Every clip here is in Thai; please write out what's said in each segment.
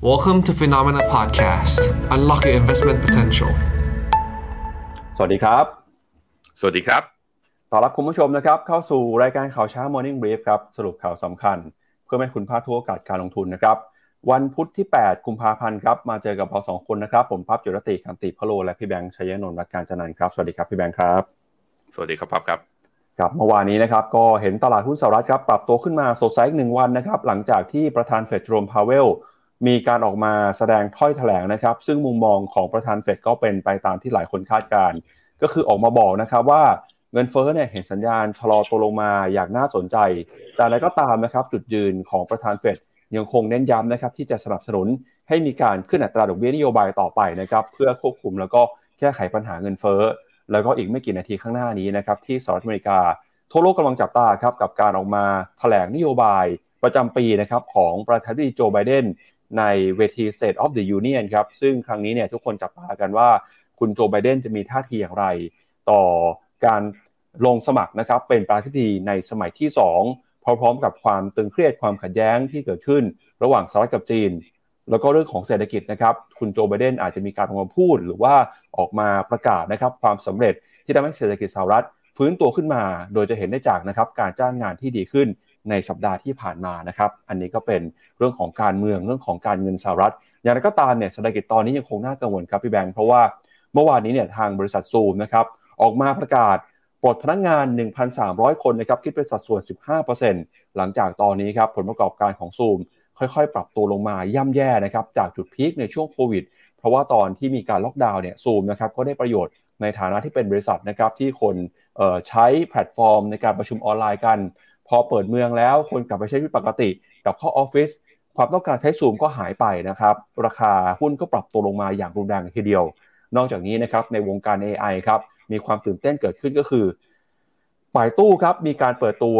Welcome to Phenomena Podcast. Unlock your investment potential. สวัสดีครับ สวัสดีครับ ต้อนรับคุณผู้ชมนะครับ เข้าสู่รายการข่าวเช้า Morning Brief ครับ สรุปข่าวสำคัญ เพื่อให้คุณพลาดทุกโอกาสการลงทุนนะครับ วันพุธที่ 8 กุมภาพันธ์ครับ มาเจอกับเราสองคนนะครับ ผมพับจุรติคันติพะโล และพี่แบงค์ชัยนนท์รักการจันนันท์ครับ สวัสดีครับพี่แบงค์ครับ สวัสดีครับพับครับครับเมื่อวานนี้นะครับก็เห็นตลาดหุ้นสหรัฐครับปรับตัวขึ้นมาสดใสอีกหนึ่งวันนะครับหลังจากที่ประธานเฟดโรมพาวเวล มีการออกมาแสดงถ้อยแถลงนะครับ ซึ่งมุมมองของประธานเฟดก็เป็นไปตามที่หลายคนคาดการณ์ก็คือออกมาบอกนะครับว่าเงินเฟ้อเนี่ยเห็นสัญญาณชะลอตัวลงมาอย่างน่าสนใจ แต่อะไรก็ตามนะครับจุดยืนของประธานเฟดยังคงเน้นย้ำนะครับที่จะสนับสนุนให้มีการขึ้นอัตราดอกเบี้ยนโยบายต่อไปนะครับเพื่อควบคุมแล้วก็แก้ไขปัญหาเงินเฟ้อแล้วก็อีกไม่กี่นาทีข้างหน้านี้นะครับที่สหรัฐอเมริกา ทั่วโลกกำลังจับตาครับกับการออกมาแถลงนโยบายประจำปีนะครับของประธานาธิบดีโจไบเดน ในเวที State of the Union ครับ ซึ่งครั้งนี้เนี่ยทุกคนจับตากันว่าคุณโจไบเดนจะมีท่าทีอย่างไร ต่อการลงสมัครนะครับเป็นประธานาธิบดีในสมัยที่ 2 พร้อมๆกับความตึงเครียดความขัดแย้งที่เกิดขึ้น ระหว่างสหรัฐกับจีน แล้วก็เรื่องของเศรษฐกิจนะครับ คุณโจไบเดนอาจจะมีการออกมาพูด หรือว่าออกมาประกาศนะครับความสำเร็จที่ทำให้เศรษฐกิจสหรัฐฟื้นตัวขึ้นมา โดยจะเห็นได้จากนะครับการจ้างงานที่ดีขึ้น ในสัปดาห์ที่ผ่านมานะครับ อันนี้ก็เป็นเรื่องของการเมืองเรื่องของการเงินสหรัฐ อย่างไรก็ตามเนี่ยเศรษฐกิจตอนนี้ยังคงน่ากังวลครับพี่แบงค์เพราะว่าเมื่อวานนี้เนี่ยทางบริษัทซูมนะครับออกมาประกาศปลดพนักงงาน 1,300 คนนะครับคิดเป็นสัดส่วน 15%หลังจากตอนนี้ครับผลประกอบการของซูมค่อยๆ ปรับตัวลงมาย่ำแย่นะครับจากจุดพีคในช่วงโควิด เพราะว่าตอนที่มีการล็อกดาวน์เนี่ยซูมนะครับก็ได้ประโยชน์ในฐานะที่เป็นบริษัทนะครับที่คนใช้แพลตฟอร์มในการประชุมออนไลน์กัน พอเปิดเมืองแล้วคนกลับไปใช้ชีวิตปกติกับเข้าออฟฟิศความต้องการใช้ซูมก็หายไปนะครับ ราคาหุ้นก็ปรับตัวลงมาอย่างรุนแรงทีเดียว นอกจากนี้นะครับในวงการ AI ครับมีความตื่นเต้นเกิดขึ้นก็คือ Baidu ครับมีการเปิดตัว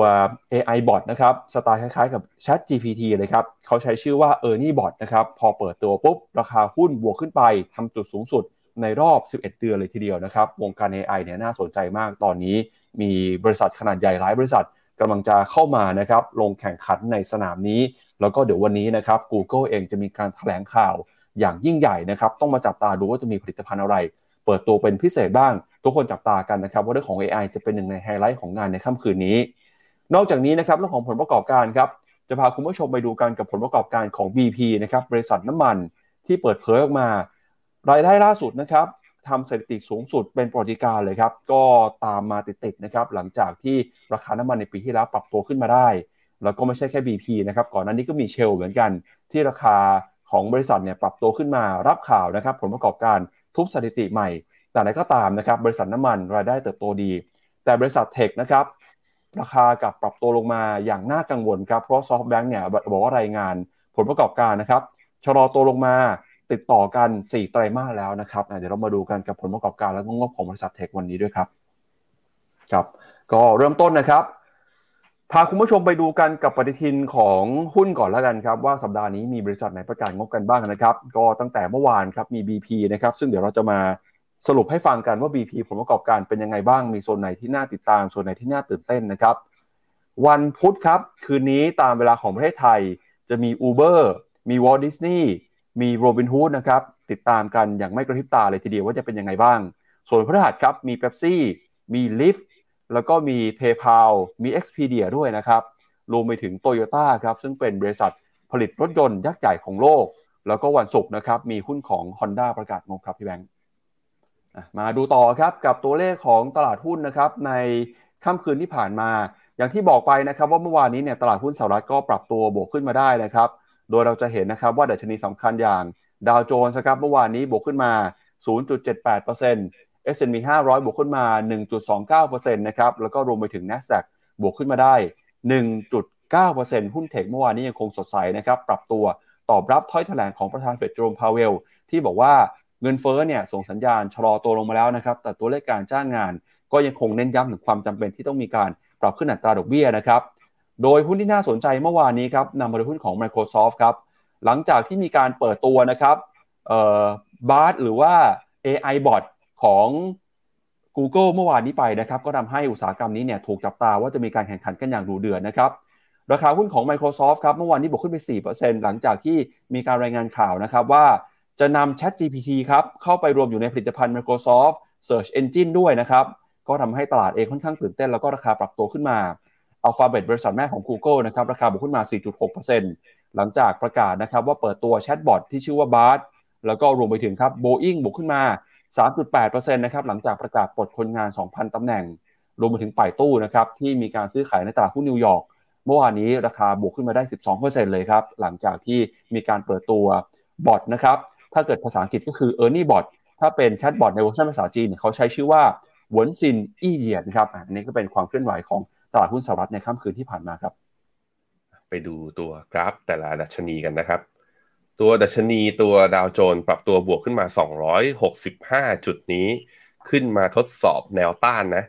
AI bot นะครับสไตล์คล้ายๆกับ Chat GPT เลยครับเขาใช้ชื่อว่า e a r n i e bot นะครับพอเปิดตัวปุ๊บ ราคาหุ้นบวกขึ้นไปทำจุดสูงสุดในรอบ 11 เดือนเลยทีเดียวนะครับ วงการ AI เนี่ยน่าสนใจมากตอนนี้มีบริษัทขนาดใหญ่หลายบริษัท กำลังจะเข้ามานะครับลงแข่งขันในสนามนี้ แล้วก็เดี๋ยววันนี้นะครับ Google เองจะมีการแถลงข่าวอย่างยิ่งใหญ่นะครับ ต้องมาจับตาดูว่าจะมีผลิตภัณฑ์อะไร เปิดตัวเป็นพิเศษบ้าง ทุกคนจับตากันนะครับ ว่าเรื่องของ AI จะเป็นหนึ่งในไฮไลท์ของงานในค่ำคืนนี้ นอกจากนี้นะครับเรื่องของผลประกอบการครับจะพาคุณผู้ชมไปดูกันกับผลประกอบการของ BP นะครับบริษัทน้ำมันที่เปิดเผยออกมา รายได้ล่าสุดนะครับ ทำสถิติสูงสุดเป็นประวัติการเลยครับ ก็ตามมาติดๆนะครับ หลังจากที่ราคาน้ำมันในปีที่แล้วปรับตัวขึ้นมาได้ แล้วก็ไม่ใช่แค่ BP นะครับ ก่อนหน้านี้ก็มีเชลเหมือนกัน ที่ราคาของบริษัทเนี่ยปรับตัวขึ้นมารับข่าวนะครับ ผลประกอบการทุบสถิติใหม่ แต่อะไรก็ตามนะครับ บริษัทน้ำมันรายได้เติบโตดี แต่บริษัทเทคนะครับราคากับปรับตัวลงมาอย่างน่ากังวลครับเพราะซอฟต์แบงค์เนี่ยบอกว่ารายงานผลประกอบการนะครับชะลอตัวลงมา ติดต่อกัน 4 ไตรมาสแล้วนะครับเดี๋ยวเรามาดูกันกับผลประกอบการและงบของบริษัทเทควันนี้ด้วยครับครับ ก็เริ่มต้นนะครับ พาคุณผู้ชมไปดูกันกับปฏิทินของหุ้นก่อนแล้วกันครับ ว่าสัปดาห์นี้มีบริษัทไหนประกาศงบกันบ้างนะครับ ก็ตั้งแต่เมื่อวานครับมี BP นะครับซึ่งเดี๋ยวเราจะมาสรุปให้ฟังกันว่า BP ผลประกอบการเป็นยังไงบ้าง มีโซนไหนที่น่าติดตามโซนไหนที่น่าตื่นเต้นนะครับ วันพุธครับ คืนนี้ตามเวลาของประเทศไทย จะมี Uber มี Walt Disney มีโรบินฮูดนะครับติดตามกันอย่างไม่กระพริบตาเลยทีเดียวว่าจะเป็นยังไงบ้าง ส่วนพฤหัสครับมีเ e ปซี่มีลิฟแล้วก็มี PayPal มี Expedia ด้วยนะครับ รวมไปถึง Toyota ครับ ซึ่งเป็นบริษัทผลิตรถยนต์ยักษ์ใหญ่ของโลก แล้วก็วันศุกร์นะครับ มีหุ้นของ Honda ประกาศงบครับพี่แบงค์มาดูต่อครับกับตัวเลขของตลาดหุ้นนะครับในค่ำคืนที่ผ่านมา อย่างที่บอกไปนะครับว่าเมื่อวานนี้เนี่ยตลาดหุ้นสหรัฐก็ปรับตัวบวกขึ้นมาได้นะครับ โดยเราจะเห็นนะครับว่าดัชนีสำคัญอย่างดาวโจนส์ครับเมื่อวานนี้บวกขึ้นมา 0.78% S&P 500 บวกขึ้นมา 1.29%นะครับแล้วก็รวมไปถึง NASDAQ บวกขึ้นมาได้ 1.9%หุ้นเทคเมื่อวานนี้ยังคงสดใสนะครับปรับตัวตอบรับถ้อยแถลงของประธานเฟดโจมพาเวลที่บอกว่าเงินเฟ้อเนี่ยส่งสัญญาณชะลอตัวลงมาแล้วนะครับ แต่ตัวเลขการจ้างงานก็ยังคงเน้นย้ำถึงความจำเป็นที่ต้องมีการปรับขึ้นอัตราดอกเบี้ยนะครับ โดยหุ้นที่น่าสนใจเมื่อวานนี้ครับนำมาโดยหุ้นของ Microsoft ครับ หลังจากที่มีการเปิดตัวนะครับบาร์หรือว่า AI bot ของ Google เมื่อวานนี้ไปนะครับ ก็ทำให้อุตสาหกรรมนี้เนี่ยถูกจับตาว่าจะมีการแข่งขันกันอย่างดูเดือดนะครับ ราคาหุ้นของ Microsoft ครับเมื่อวานนี้บวกขึ้นไป 4%หลังจากที่มีการรายงานข่าวนะครับว่าจะนำ Chat GPT ครับเข้าไปรวมอยู่ในผลิตภัณฑ์ Microsoft Search Engine ด้วยนะครับ ก็ทำให้ตลาดเองค่อนข้างตื่นเต้นแล้วก็ราคาปรับตัวขึ้นมา Alphabet บริษัทแม่ของ Google นะครับราคาบวกขึ้นมา 4.6%หลังจากประกาศนะครับว่าเปิดตัวแชทบอทที่ชื่อว่า Bard แล้วก็รวมไปถึงครับ Boeing บวกขึ้นมา 3.8%นะครับหลังจากประกาศปลดคนงาน 2,000 ตำแหน่ง รวมไปถึง Baidu นะครับที่มีการซื้อขายในตลาดหุ้นนิวยอร์กเมื่อวานนี้ราคาบวกขึ้นมาได้ 12%เลยครับหลังจากที่มีการเปิดตัวบอทนะครับถ้าเกิดภาษาอังกฤษก็คือ e r n i e Bot ถ้าเป็นแชทบอทในเวอร์ชันภาษาจีนเขาใช้ชื่อว่าเหวินซินอี้เหยียนครับอันนี้ก็เป็นความเคลื่อนไหวของ ตลาดหุ้นสหรัฐในค่ำคืนที่ผ่านมาครับ ไปดูตัวกราฟแต่ละดัชนีกันนะครับ ตัวดัชนีตัวดาวโจนส์ปรับตัวบวกขึ้นมา 265 จุดนี้ ขึ้นมาทดสอบแนวต้านนะ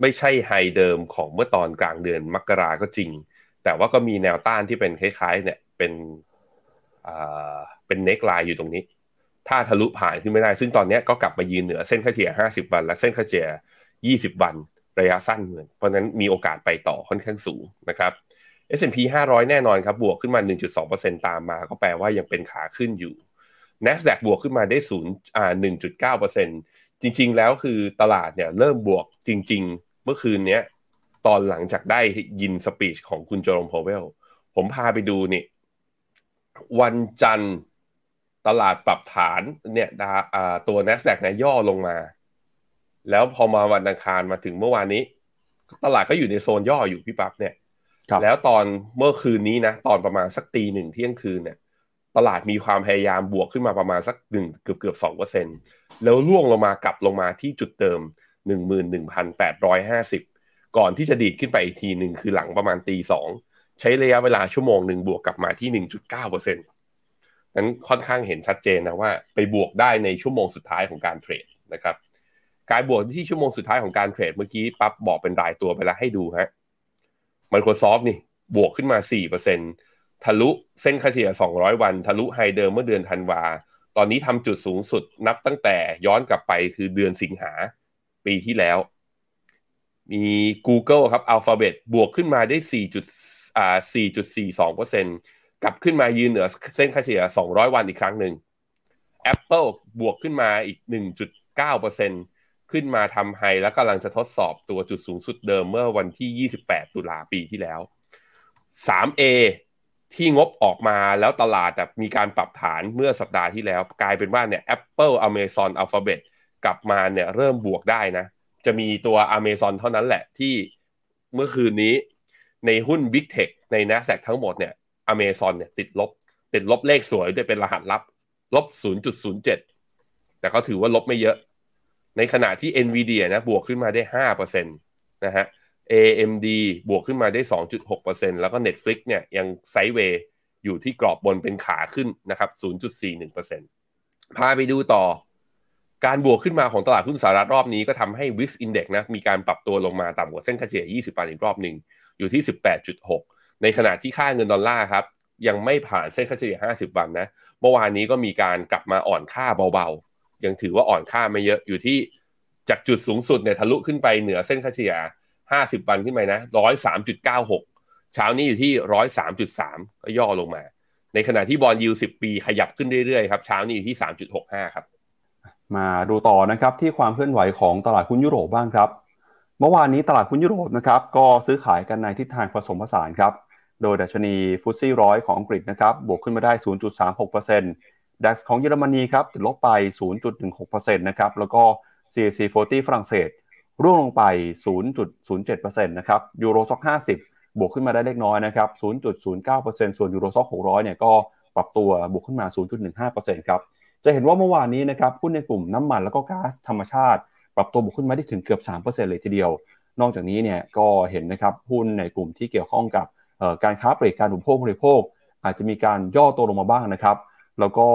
ไม่ใช่ high เดิมของเมื่อตอนกลางเดือนมกราก็จริง แต่ว่าก็มีแนวต้านที่เป็นคล้ายๆเนี่ยเป็นเป็นเน็กไลน์อยู่ตรงนี้ ถ้าทะลุผ่านขึ้นไม่ได้ ซึ่งตอนนี้ก็กลับมายืนเหนือเส้นค่าเฉลี่ย 50 วัน และเส้นค่าเฉลี่ย 20 วัน ระยะสั้นเหมือนเพราะนั้นมีโอกาสไปต่อค่อนข้างสูงนะครับ S&P 500 แน่นอนครับ บวกขึ้นมา 1.2%ตามมา ก็แปลว่ายังเป็นขาขึ้นอยู่ NASDAQ บวกขึ้นมาได้0อ่า1.9%จริง ๆ แล้วคือตลาดเนี่ยเริ่มบวกจริง ๆ เมื่อคืนนี้ตอนหลังจากได้ยินสปีชของคุณโจรมพาวเวล ผมพาไปดูนี่ วันจันทร์ตลาดปรับฐานเนี่ยตัว NASDAQ นี่ยย่อลงมา แล้วพอมาวันอังคารมาถึงเมื่อวานนี้ ตลาดก็อยู่ในโซนย่ออยู่พี่ปั๊บเนี่ยแล้วตอนเมื่อคืนนี้นะตอนประมาณสักตีหนึ่งเที่ยงคืนเนี่ย ตลาดมีความพยายามบวกขึ้นมาประมาณสักหนึ่งเกือบเกือบสองเปอร์เซ็นแล้วล่วงลงมากลับลงมาที่จุดเดิมหนึ่งหมื่นหนึ่งพันแปดร้อยห้าสิบก่อนที่จะดีดขึ้นไปอีกทีหนึ่งคือหลังประมาณตีสองใช้ระยะเวลาชั่วโมงหนึ่งบวกกลับมาที่หนึ่งจุดเก้าเปอร์เซ็นต์นั้นค่อนข้างเห็นชัดเจนนะว่า ไปบวกได้ในชั่วโมงสุดท้ายของการเทรดนะครับ การบวกที่ชั่วโมงสุดท้ายของการเทรดเมื่อกี้ปั๊บบอกเป็นรายตัวไปแล้วให้ดูฮะ Microsoft นี่บวกขึ้นมา 4%ทะลุเส้นค่าเฉลี่ย 200 วัน ทะลุไฮเดิมเมื่อเดือนธันวา ตอนนี้ทำจุดสูงสุดนับตั้งแต่ย้อนกลับไปคือเดือนสิงหาปีที่แล้ว มี Google ครับ Alphabet บวกขึ้นมาได้ 4 อ่า4.42%กลับขึ้นมายืนเหนือเส้นค่าเฉลี่ย 200 วันอีกครั้งหนึ่ง Apple บวกขึ้นมาอีก 1.9% ขึ้นมาทำไฮแล้วกำลังจะทดสอบตัวจุดสูงสุดเดิมเมื่อวันที่ 28 ตุลาปีที่แล้ว 3A ที่งบออกมาแล้วตลาดแบบมีการปรับฐานเมื่อสัปดาห์ที่แล้ว กลายเป็นว่าเนี่ย Apple Amazon Alphabet กลับมาเนี่ยเริ่มบวกได้นะ จะมีตัว Amazon เท่านั้นแหละที่เมื่อคืนนี้ในหุ้น Big Tech ใน NASDAQ ทั้งหมดเนี่ย Amazon เนี่ยติดลบ ติดลบเลขสวยด้วยเป็นรหัสลับลบ 0.07 แต่ก็ถือว่าลบไม่เยอะ ในขณะที่ NVIDIA นะบวกขึ้นมาได้ 5%นะฮะ AMD บวกขึ้นมาได้ 2.6%แล้วก็ Netflix เนี่ยยังไซด์เวย์อยู่ที่กรอบบนเป็นขาขึ้นนะครับ 0.41%พาไปดูต่อ การบวกขึ้นมาของตลาดหุ้นสหรัฐรอบนี้ก็ทำให้ Wix Index นะมีการปรับตัวลงมาต่ำกว่าเส้นค่าเฉลี่ย 20วันอีกรอบหนึ่งอยู่ที่ 18.6 ในขณะที่ค่าเงินดอลลาร์ครับยังไม่ผ่านเส้นค่าเฉลี่ย 50 วันนะ เมื่อวานนี้ก็มีการกลับมาอ่อนค่าเบาๆ ยังถือว่าอ่อนค่าไม่เยอะอยู่ที่จากจุดสูงสุดเนี่ยทะลุขึ้นไปเหนือเส้นค่าเฉลี่ยห้าสิบวันขึ้นไปนะร้อยสามจุดเช้านี้อยู่ที่ร้อยสามจุดสามก็ย่อลงมา ในขณะที่บอลยูสิบปีขยับขึ้นเรื่อยๆครับ เช้านี้อยู่ที่สามจุดหกห้าครับ มาดูต่อนะครับที่ความเคลื่อนไหวของตลาดหุ้นยุโรปบ้างครับ เมื่อวานนี้ตลาดหุ้นยุโรปนะครับก็ซื้อขายกันในทิศทางผสมผสานครับ โดยดัชนีฟุตซี่ร้อยของอังกฤษนะครับบวกขึ้นมาได้ 0.36% ดัคของเยอรมนีครับติดลบไป 0.16%นะครับแล้วก็ CAC 40 ฝรั่งเศส ร่วงลงไป 0.07%นะครับยูโรซ็อก50 บวกขึ้นมาได้เล็กน้อยนะครับ 0.09%ส่วนยูโรซ็อก600 เนี่ยก็ปรับตัวบวกขึ้นมา 0.15%ครับจะเห็นว่าเมื่อวานนี้นะครับหุ้นในกลุ่มน้ำมันแล้วก็ก๊าซธรรมชาติ ปรับตัวบวกขึ้นมาได้ถึงเกือบ 3%เลยทีเดียว นอกจากนี้เนี่ยก็เห็นนะครับหุ้นในกลุ่มที่เกี่ยวข้องกับการค้าปลีกการอุปโภคบริโภค อาจจะมีการย่อตัวลงมาบ้างนะครับ แล้วก็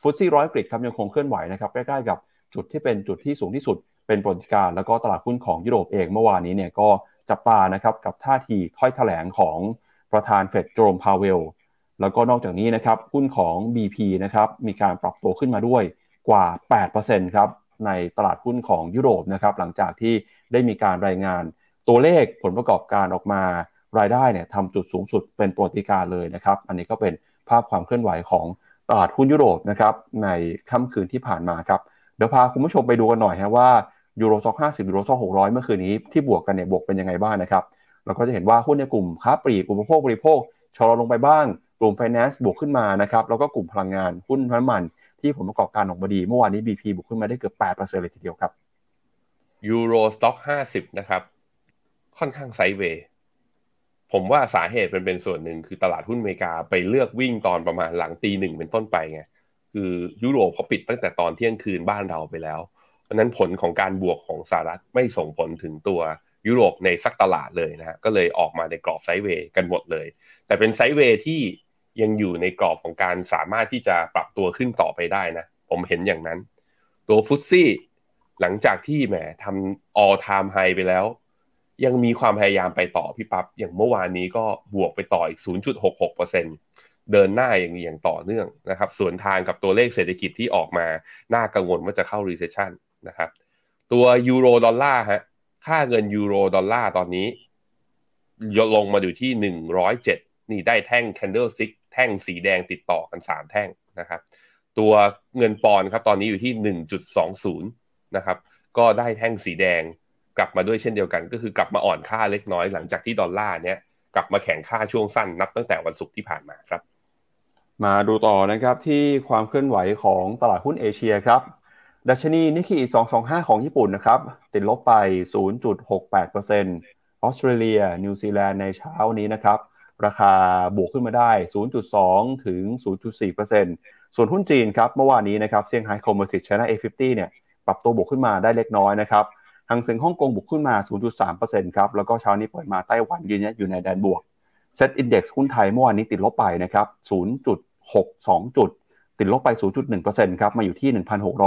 ฟุตซี่ร้อยกริดครับยังคงเคลื่อนไหวนะครับใกล้ๆกับจุดที่เป็นจุดที่สูงที่สุด เป็นปรติการ แล้วก็ตลาดหุ้นของยุโรปเองเมื่อวานนี้เนี่ยก็จับตานะครับกับท่าทีถ้อยแถลงของประธานเฟดโจมพาวเวลแล้วก็นอกจากนี้นะครับหุ้นของ BP นะครับมีการปรับตัวขึ้นมาด้วยกว่า 8%ครับในตลาดหุ้นของยุโรปนะครับหลังจากที่ได้มีการรายงานตัวเลขผลประกอบการออกมารายได้เนี่ยทำจุดสูงสุดเป็นปรติการเลยนะครับ อันนี้ก็เป็นภาพความเคลื่อนไหวของ ตลาดหุ้นยุโรปนะครับในค่ำคืนที่ผ่านมาครับเดี๋ยวพาคุณผู้ชมไปดูกันหน่อยฮะว่ายูโรซ็อกห้าสิบยูโรซ็อกหกร้อยเมื่อคืนนี้ที่บวกกันเนี่ยบวกเป็นยังไงบ้างนะครับเราก็จะเห็นว่าหุ้นในกลุ่มค้าปลีกอุปโภคบริโภคชะลอลงไปบ้าง กลุ่มไฟแนนซ์บวกขึ้นมานะครับแล้วก็กลุ่มพลังงานหุ้นน้ำมัน ที่ผลประกอบการออกมาดี เมื่อวานนี้ BP บวกขึ้นมาได้เกือบ8%เลยทีเดียวครับยูโรสต็อกห้าสิบนะครับ ค่อนข้างไซด์เวย์ ผมว่าสาเหตุเป็นเป็นส่วนหนึ่งคือตลาดหุ้นอเมริกาไปเลือกวิ่งตอนประมาณหลังตีหนึ่งเป็นต้นไปไงคือยุโรปเขาปิดตั้งแต่ตอนเที่ยงคืนบ้านเราไปแล้ว เพราะนั้นผลของการบวกของสหรัฐไม่ส่งผลถึงตัวยุโรปในสักตลาดเลยนะฮะก็เลยออกมาในกรอบไซด์เวย์กันหมดเลย แต่เป็นไซด์เวย์ที่ยังอยู่ในกรอบของการสามารถที่จะปรับตัวขึ้นต่อไปได้นะ ผมเห็นอย่างนั้น ตัวฟุตซี่หลังจากที่แหมทำ all time high ไปแล้ว ยังมีความพยายามไปต่อพี่ปับ๊บอย่างเมื่อวานนี้ก็บวกไปต่ออีก 0.66%เดินหน้าอย่างอย่างต่อเนื่องนะครับส่วนทางกับตัวเลขเศรษฐกิจที่ออกมา น่ากังวลว่าจะเข้า recession นะครับ ตัวยูโรดอลลาร์ฮะค่าเงินยูโรดอลลาร์ตอนนี้ยลงมาอยู่ที่ 107 นี่ได้แท่ง candlestick แท่งสีแดงติดต่อกัน 3 แท่งนะครับ ตัวเงินปอนด์ครับตอนนี้อยู่ที่ 1.20 นะครับ ก็ได้แท่งสีแดง กลับมาด้วยเช่นเดียวกัน ก็คือกลับมาอ่อนค่าเล็กน้อยหลังจากที่ดอลลาร์เนี้ยกลับมาแข็งค่าช่วงสั้นนับตั้งแต่วันศุกร์ที่ผ่านมาครับ มาดูต่อนะครับที่ความเคลื่อนไหวของตลาดหุ้นเอเชียครับดัชนีนิกเกอิ225 ของญี่ปุ่นนะครับติดลบไป 0.68%ออสเตรเลีย นิวซีแลนด์ในเช้านี้นะครับราคาบวกขึ้นมาได้ 0.2 ถึง 0.4%ส่วนหุ้นจีนครับเมื่อวานนี้นะครับเซี่ยงไฮ้คอมเมอร์ซิตชนะ A50 เนี่ยปรับตัวบวกขึ้นมาได้เล็กน้อยนะครับ ฮั่งเส็งฮ่องกงบวกขึ้นมา 0.3%ครับ แล้วก็เช้านี้เปิดมาไต้หวันยืนอยู่ในแดนบวกเซ็ตอินดี x หุ้นไทยเมื่อวานนี้ติดลบไปนะครับ 0.62 จุด ติดลบไป 0.1%ครับ มาอยู่ที่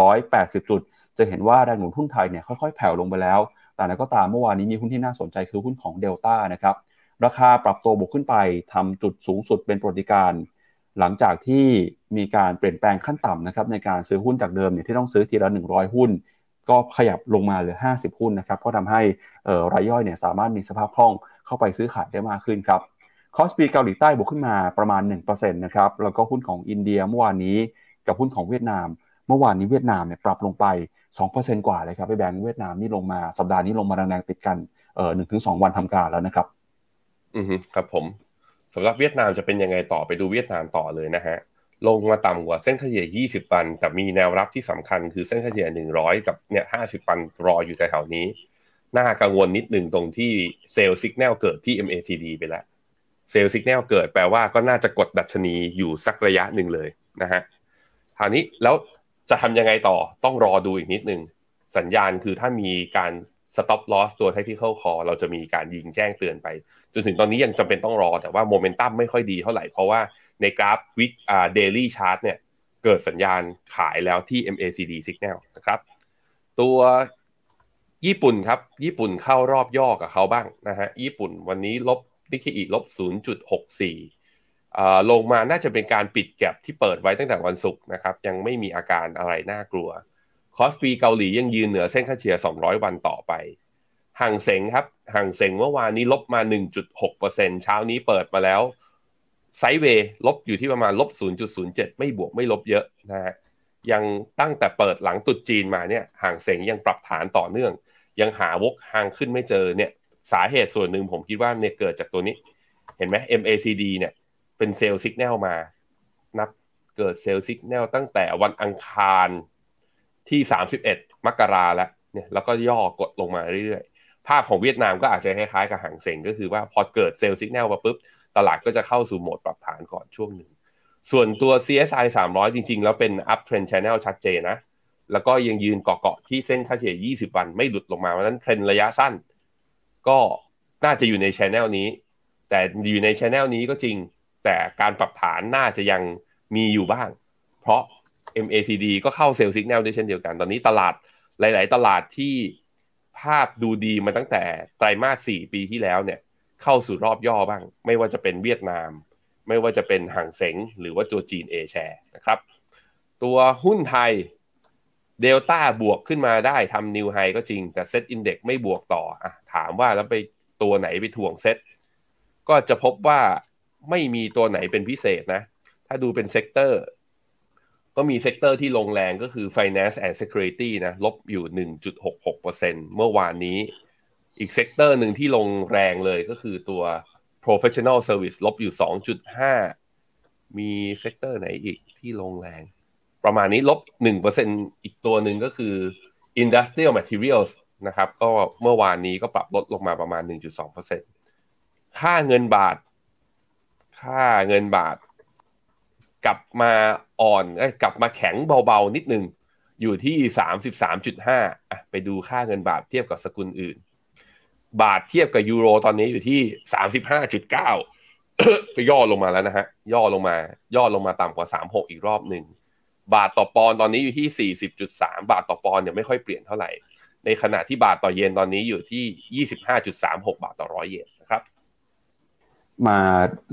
1,680 จุด จะเห็นว่าแรงหนุนหุ้นไทยเนี่ยค่อยๆ แผ่วลงไปแล้ว แต่นั้นก็ตามเมื่อวานนี้มีหุ้นที่น่าสนใจคือหุ้นของเดลต้านะครับ ราคาปรับตัวบวกขึ้นไปทำจุดสูงสุดเป็นปรติการ หลังจากที่มีการเปลี่ยนแปลงขั้นต่ำนะครับในการซื้อหุ้นจากเดิมเนี่ยที่ต้องซื้อทีละ 100 หุ้น ก็ขยับลงมาเหลือ 50 หุ้นนะครับก็ทำให้รายย่อยเนี่ยสามารถมีสภาพคล่องเข้าไปซื้อขายได้มากขึ้นครับคอสปีเกาหลีใต้บวกขึ้นมาประมาณ1%นะครับแล้วก็หุ้นของอินเดียเมื่อวานนี้กับหุ้นของเวียดนาม เมื่อวานนี้เวียดนามเนี่ยปรับลงไป 2%กว่าเลยครับไปแบงก์เวียดนามนี่ลงมาสัปดาห์นี้ลงมาแรงๆติดกันเอ่อหนึ่งถึงสองวันทำการแล้วนะครับ อือครับผมสำหรับเวียดนามจะเป็นยังไงต่อไปดูเวียดนามต่อเลยนะฮะ ลงมาต่ำกว่าเส้นเฉลี่ย 20วัน แต่มีแนวรับที่สำคัญคือเส้นเฉลี่ย 100 กับเนี่ย 50วันรออยู่แถวนี้ น่ากังวลนิดหนึ่งตรงที่เซลล์สัญญาณเกิดที่ MACD ไปแล้ว เซลล์สัญญาณเกิดแปลว่าก็น่าจะกดดัชนีอยู่สักระยะหนึ่งเลยนะฮะคราวนี้แล้วจะทำยังไงต่อต้องรอดูอีกนิดหนึ่งสัญญาณคือถ้ามีการ stop loss ตัว technical call เราจะมีการยิงแจ้งเตือนไป จนถึงตอนนี้ยังจำเป็นต้องรอ แต่ว่าโมเมนตัมไม่ค่อยดีเท่าไหร่ เพราะว่าในกราฟวิกอ่า daily chart เนี่ยเกิดสัญญาณขายแล้วที่ MACD signal นะครับตัวญี่ปุ่นครับ ญี่ปุ่นเข้ารอบย่อกับเขาบ้างนะฮะ ญี่ปุ่นวันนี้ลบนิกเกอิลบ 0.64 ลงมาน่าจะเป็นการปิด gap ที่เปิดไว้ตั้งแต่วันศุกร์นะครับ ยังไม่มีอาการอะไรน่ากลัว คอสปีเกาหลียังยืนเหนือเส้นค่าเฉลี่ย 200 วันต่อไปฮั่งเส็งครับฮั่งเส็งเมื่อวานนี้ลบมา 1.6%เช้านี้เปิดมาแล้ว sideway ลบอยู่ที่ประมาณลบ 0.07 ไม่บวกไม่ลบเยอะนะฮะยังตั้งแต่เปิดหลังตรุษจีนมาเนี่ยฮั่งเส็งยังปรับฐานต่อเนื่อง ยังหาวกหางขึ้นไม่เจอเนี่ยสาเหตุส่วนหนึ่งผมคิดว่าเนี่ยเกิดจากตัวนี้ เห็นไหม MACD เนี่ยเป็นเซลล์สัญญาณมา นับเกิดเซลล์สัญญาณตั้งแต่วันอังคาร ที่ 31 มกราแล้วเนี่ยแล้วก็ย่อกดลงมาเรื่อยๆ ภาพของเวียดนามก็อาจจะคล้ายๆกับหางเสงก็คือว่าพอเกิดเซลล์สัญญาณมาปุ๊บ ตลาดก็จะเข้าสู่โหมดปรับฐานก่อนช่วงหนึ่ง ส่วนตัว CSI 300 จริงๆ แล้วเป็น up trend channel ชัดเจนนะ แล้วก็ยังยืนเกาะๆที่เส้นค่าเฉลี่ย 20 วันไม่หลุดลงมาเพราะนั้นเทรนระยะสั้น ก็น่าจะอยู่ในช anel นี้ แต่อยู่ในช anel นี้ก็จริง แต่การปรับฐานน่าจะยังมีอยู่บ้าง เพราะ MACD ก็เข้าเซลล์สัญญาณด้วยเช่นเดียวกัน ตอนนี้ตลาดหลาย ๆ ตลาดที่ภาพดูดีมาตั้งแต่ไตรมาส 4 ปีที่แล้วเนี่ยเข้าสู่รอบย่อบ้าง ไม่ว่าจะเป็นเวียดนาม ไม่ว่าจะเป็นห่างเสงหรือว่าตัวจีนเอแชร์นะครับ ตัวหุ้นไทยเดลต้าบวกขึ้นมาได้ทำ new high ก็จริงแต่ SET Index ไม่บวกต่ออะถามว่าแล้วไปตัวไหนไปถ่วงเซ็ตก็จะพบว่าไม่มีตัวไหนเป็นพิเศษนะ ถ้าดูเป็น sector ก็มี sector ที่ลงแรงก็คือ finance and securities นะลบอยู่ 1.66%เมื่อวานนี้ อีก sector หนึ่งที่ลงแรงเลยก็คือตัว professional service ลบอยู่ 2.5 มี sector ไหนอีกที่ลงแรง ประมาณนี้ลบ 1%อีกตัวหนึ่งก็คือ industrial materials นะครับ ก็เมื่อวานนี้ก็ปรับลดลงมาประมาณ 1.2%ค่าเงินบาท ค่าเงินบาทกลับมา อ่อนกลับมาแข็งเบาๆนิดนึง อยู่ที่ 33.5อะไปดูค่าเงินบาทเทียบกับสกุลอื่น บาทเทียบกับยูโรตอนนี้อยู่ที่ 35.9 ก็ย่อลงมาแล้วนะฮะ ย่อลงมา ย่อลงมาต่ำกว่า 36 อีกรอบหนึ่ง บาทต่อปอนตอนนี้อยู่ที่ 40.3 บาทต่อปอนเนี่ยไม่ค่อยเปลี่ยนเท่าไหร่ ในขณะที่บาทต่อเยนตอนนี้อยู่ที่ 25.36 บาทต่อร้อยเยน มา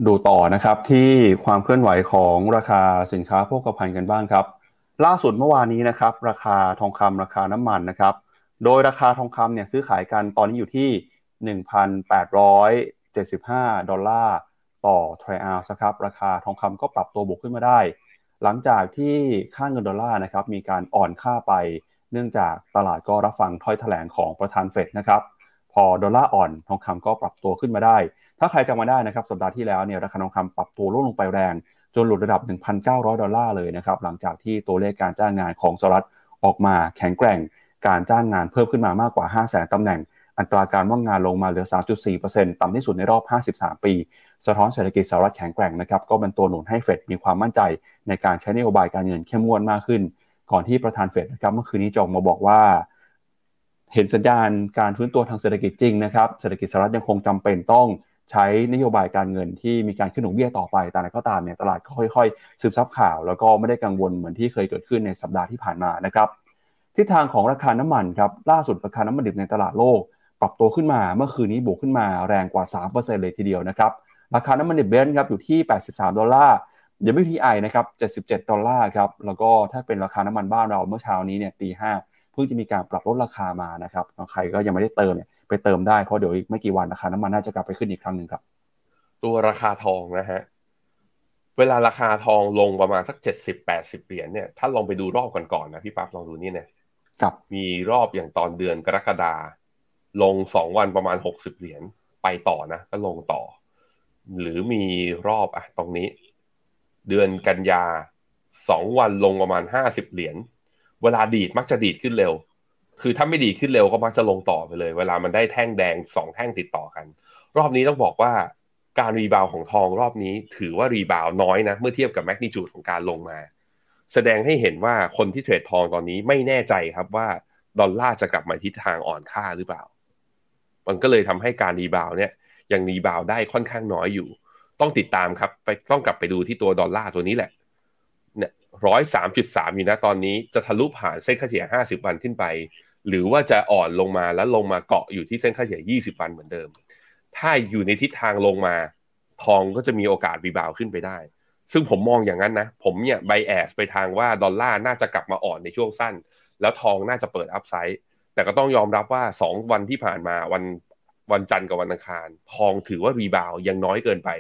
ดูต่อนะครับที่ความเคลื่อนไหวของราคาสินค้าโภคภัณฑ์กันบ้างครับ ล่าสุดเมื่อวานนี้นะครับ ราคาทองคำราคาน้ำมันนะครับ โดยราคาทองคำเนี่ยซื้อขายกันตอนนี้อยู่ที่ 1,875 ดอลลาร์ต่อทรัลล์ครับราคาทองคำก็ปรับตัวบวกขึ้นมาได้ หลังจากที่ค่าเงินดอลลาร์นะครับมีการอ่อนค่าไป เนื่องจากตลาดก็รับฟังถ้อยแถลงของประธานเฟดนะครับพอดอลลาร์อ่อนทองคำก็ปรับตัวขึ้นมาได้ ถ้าใครจำมาได้นะครับสัปดาห์ที่แล้วเนี่ยราคาทองคำปรับตัวลดลงไปแรง จนหลุดระดับ 1,900 ดอลลาร์เลยนะครับหลังจากที่ตัวเลขการจ้างงานของสหรัฐออกมาแข็งแกร่ง การจ้างงานเพิ่มขึ้นมามากกว่า 5 0 0 0 0 0ตำแหน่ง อัตราการว่างงานลงมาเหลือ 3.4%ต่ำที่สุดในรอบ 53 ปี สะท้อนเศรษฐกิจสหรัฐแข็งแกร่งนะครับก็เป็นตัวหนุนให้เฟดมีความมั่นใจ ในการใช้นโยบายการเงินเข้มงวดมากขึ้น ก่อนที่ประธานเฟดนะครับเมื่อคืนนี้จงมาบอกว่าเห็นสัญญาณการฟื้นตัวทางเศรษฐกิจจริงนะครับ เศรษฐกิจสหรัฐยังคงจำเป็นต้อง ใช้นโยบายการเงินที่มีการขึ้นดอกเบี้ยต่อไปแต่อะไรก็ตามเนี่ยตลาดก็ค่อยๆ ซึมซับข่าว แล้วก็ไม่ได้กังวลเหมือนที่เคยเกิดขึ้นในสัปดาห์ที่ผ่านมานะครับทิศทางของราคาน้ำมันครับล่าสุดราคาน้ำมันดิบในตลาดโลก ปรับตัวขึ้นมาเมื่อคืนนี้บวกขึ้นมาแรงกว่า 3%เลยทีเดียวนะครับราคาน้ำมันดิบเบนซ์ครับอยู่ที่ 83 ดอลลาร์ WTI นะครับ 77 ดอลลาร์ครับแล้วก็ถ้าเป็นราคาน้ำมันบ้านเราเมื่อเช้านี้เนี่ยตีห้าเพิ่งจะมีการปรับลดราคามานะครับใครก็ยังไม่ได้เติมเนี่ย เติมได้เพราะเดี๋ยวอีกไม่กี่วันราคาน้ำมันน่าจะกลับไปขึ้นอีกครั้งหนึ่งครับ ตัวราคาทองนะฮะเวลาราคาทองลงประมาณสักเจ็ดสิบแปดสิบเหรียญเนี่ยถ้าลองไปดูรอบก่อนๆนะพี่ปั๊บลองดูนี่เนี่ยครับมีรอบอย่างตอนเดือนกรกฎาลงสองวันประมาณหกสิบเหรียญไปต่อนะก็ลงต่อ หรือมีรอบอะตรงนี้ เดือนกันยาสองวันลงประมาณห้าสิบเหรียญเวลาดีดมักจะดีดขึ้นเร็ว คือถ้าไม่ดีขึ้นเร็วก็มักจะลงต่อไปเลย เวลามันได้แท่งแดงสองแท่งติดต่อกัน รอบนี้ต้องบอกว่าการ rebound ของทองรอบนี้ถือว่า rebound น้อยนะ เมื่อเทียบกับ magnitude ของการลงมา แสดงให้เห็นว่าคนที่เทรดทองตอนนี้ไม่แน่ใจครับว่าดอลลาร์จะกลับมาทิศทางอ่อนค่าหรือเปล่า มันก็เลยทำให้การ rebound เนี่ยยัง rebound ได้ค่อนข้างน้อยอยู่ ต้องติดตามครับ ไปต้องกลับไปดูที่ตัวดอลลาร์ตัวนี้แหละ ร้อยสามจุดสามอยู่นะตอนนี้จะทะลุผ่านเส้นค่าเฉลี่ยห้าสิบวันขึ้นไป หรือว่าจะอ่อนลงมาแล้วลงมาเกาะอยู่ที่เส้นค่าเฉลี่ยยี่สิบวันเหมือนเดิม ถ้าอยู่ในทิศทางลงมา ทองก็จะมีโอกาส rebound ขึ้นไปได้ ซึ่งผมมองอย่างนั้นนะ ผมเนี่ย bias ไปทางว่าดอลลาร์น่าจะกลับมาอ่อนในช่วงสั้น แล้วทองน่าจะเปิด upside แต่ก็ต้องยอมรับว่า 2 วันที่ผ่านมาวันวันจันทร์กับวันอังคาร ทองถือว่า rebound ยังน้อยเกินไป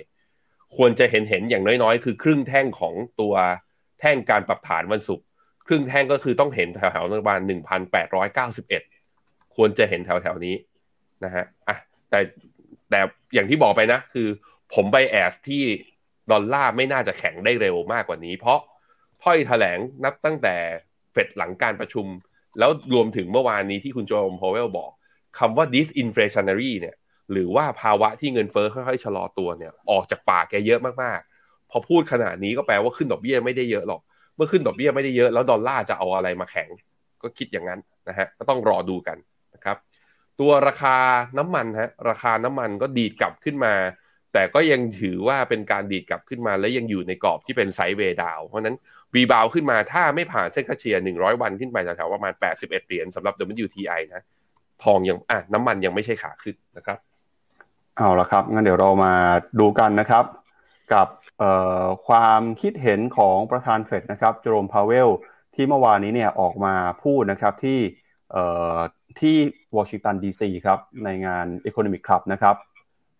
ควรจะเห็นเห็นอย่างน้อยๆ คือครึ่งแท่งของตัว แท่งการปรับฐานวันศุกร์ครึ่งแท่งก็คือต้องเห็นแถวๆประมาณ1,891ควรจะเห็นแถวๆนี้นะฮะอะแต่แต่อย่างที่บอกไปนะ คือผมไบแอสที่ดอลลาร์ไม่น่าจะแข็งได้เร็วมากกว่านี้ เพราะถ้อยแถลงนับตั้งแต่เฟดหลังการประชุม แล้วรวมถึงเมื่อวานนี้ที่คุณโจมพาวเวลบอกคำว่า disinflationary เนี่ยหรือว่าภาวะที่เงินเฟ้อค่อยๆชะลอตัวเนี่ยออกจากปากแกเยอะมากๆ พอพูดขนาดนี้ก็แปลว่าขึ้นดอกเบี้ยไม่ได้เยอะหรอก เมื่อขึ้นดอกเบี้ยไม่ได้เยอะแล้วดอลลาร์จะเอาอะไรมาแข็ง ก็คิดอย่างนั้นนะฮะ ก็ต้องรอดูกันนะครับ ตัวราคาน้ำมันฮะ ราคาน้ำมันก็ดีดกลับขึ้นมา แต่ก็ยังถือว่าเป็นการดีดกลับขึ้นมา และยังอยู่ในกรอบที่เป็นไซด์เวย์ดาว เพราะนั้นรีบาวขึ้นมาถ้าไม่ผ่านเส้นค่าเฉลี่ย100 วันขึ้นไปแถวๆประมาณ 81 เหรียญสำหรับ WTI นะ ทองยังอะน้ำมันยังไม่ใช่ขาขึ้นนะครับเอาละครับงั้นเดี๋ยวเรามาดูกันนะครับ กับ ความคิดเห็นของประธานเฟดนะครับโจโรมพาวเวลที่เมื่อวานนี้เนี่ยออกมาพูดนะครับที่ที่วอชิงตันดีซีครับในงาน Economic Club นะครับ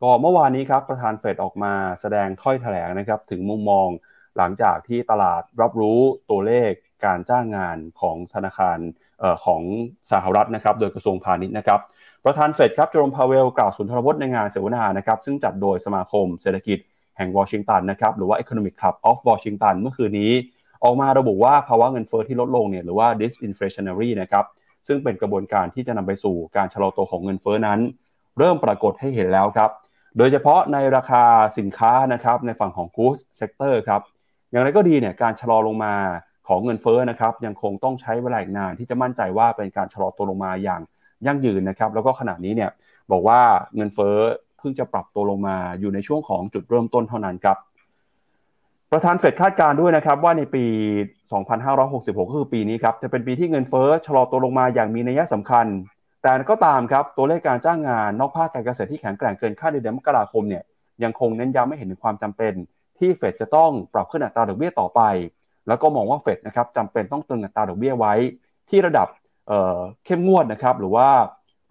ก็เมื่อวานนี้ครับประธานเฟดออกมาแสดงถ้อยแถลงนะครับถึงมุมมองหลังจากที่ตลาดรับรู้ตัวเลขการจ้างงานของธนาคารออของสหรัฐนะครับโดยกระทรวงพาณิชย์นะครับประธานเฟดครับโจมพาเวลกล่าวสุนทรพจน์ในงานเสวนานะครับซึ่งจัดโดยสมาคมเศรษฐกิจ แห่งวอชิงตันนะครับหรือว่า Economic Club of Washington เมื่อคืนนี้ ออกมาระบุว่าภาวะเงินเฟอ้อที่ลดลงเนี่ยหรือว่า disinflationary นะครับซึ่งเป็นกระบวนการที่จะนำไปสู่การชะลอตัวของเงินเฟอ้อนั้น เริ่มปรากฏให้เห็นแล้วครับ โดยเฉพาะในราคาสินค้านะครับในฝั่งของ goods sector ครับอย่างไรก็ดีเนี่ยการชะลอลงมาของเงินเฟอ้อนะครับยังคงต้องใช้เวลาอีกนานที่จะมั่นใจว่าเป็นการชะลอตัวลงมาอย่างยั่งยืนนะครับแล้วก็ขณะนี้เนี่ยบอกว่าเงินเฟอ้อ พิ่งจะปรับตัวลงมาอยู่ในช่วงของจุดเริ่มต้นเท่านั้นครับ ประธานเฟดคาดการด้วยนะครับว่าในปี 2566 ก็คือปีนี้ครับจะเป็นปีที่เงินเฟอ้อชะลอตัวลงมาอย่างมีนัยสำคัญ แต่ก็ตามครับตัวเลขการจ้างงานนอกภาคการเกษตรที่แข็งแกร่งเกินคาดในเดือนมกราคมเนี่ยยังคงเน้นย้ำไม่เห็นถึงความจำเป็น ที่เฟดจะต้องปรับขึ้นอัตราดอกเบี้ยต่อไป แล้วก็มองว่าเฟดนะครับจำเป็นต้องตึงอัตราดอกเบี้ยไว้ ที่ระดับเเข้มงวดนะครับหรือว่า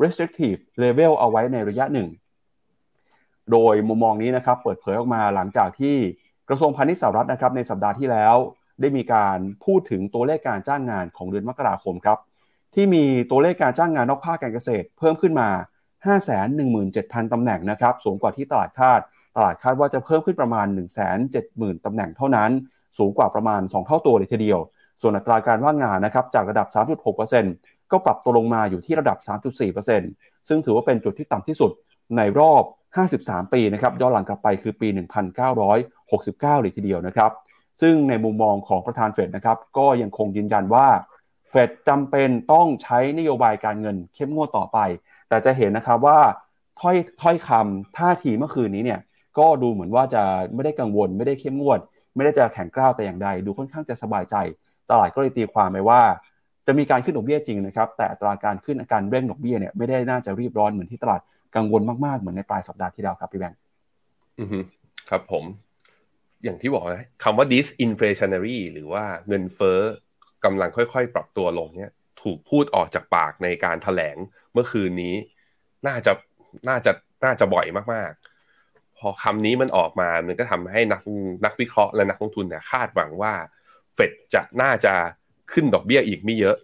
restrictive level เอาไว้ในระยะหนึ่ง โดยมุมมองนี้นะครับเปิดเผยออกมาหลังจากที่กระทรวงพาณิชย์สหรัฐนะครับในสัปดาห์ที่แล้ว ได้มีการพูดถึงตัวเลขการจ้างงานของเดือนมกราคมครับที่มีตัวเลขการจ้างงานนอกภาคการเกษตร เพิ่มขึ้นมา 517,000 ตำแหน่งนะครับสูงกว่าที่ตลาดคาด ตลาดคาดว่าจะเพิ่มขึ้นประมาณ 170,000 ตำแหน่งเท่านั้น สูงกว่าประมาณ 2 เท่าตัวเลยทีเดียว ส่วนอัตราการว่างงานนะครับจากระดับ 3.6%ก็ปรับตัวลงมาอยู่ที่ระดับ 3.4%ซึ่งถือว่าเป็นจุดที่ต่ำที่สุดในรอบ 53 ปีนะครับย้อนหลังกลับไปคือปี 1969 เลยทีเดียวนะครับ ซึ่งในมุมมองของประธานเฟดนะครับก็ยังคงยืนยันว่าเฟดจำเป็นต้องใช้นโยบายการเงินเข้มงวดต่อไป แต่จะเห็นนะครับว่าถ้อยถ้อยคำท่าทีเมื่อคืนนี้เนี่ยก็ดูเหมือนว่าจะไม่ได้กังวล ไม่ได้เข้มงวด ไม่ได้จะแข็งกร้าวแต่อย่างใด ดูค่อนข้างจะสบายใจ ตลาดก็เลยตีความไปว่า จะมีการขึ้นดอกเบี้ยจริงนะครับ แต่ตราการขึ้นอาการเร่งดอกเบี้ยเนี่ยไม่ได้น่าจะรีบร้อนเหมือนที่ตลาด กังวลมากๆเหมือนในปลายสัปดาห์ที่แล้วครับพี่แบงค์อือครับผม อย่างที่บอกนะคำว่า disinflationary หรือว่าเงินเฟ้อกำลังค่อยๆ ปรับตัวลงเนี่ย ถูกพูดออกจากปากในการถแถลงเมื่อคืนนี้ น่าจะน่าจะน่าจะบ่อยมากๆ พอคำนี้มันออกมา มันก็ทำให้นักนักวิเคราะห์และนักลงทุนเนี่ยคาดหวังว่าเฟดจะน่าจะขึ้นดอกเบี้ยอีกไม่เยอะ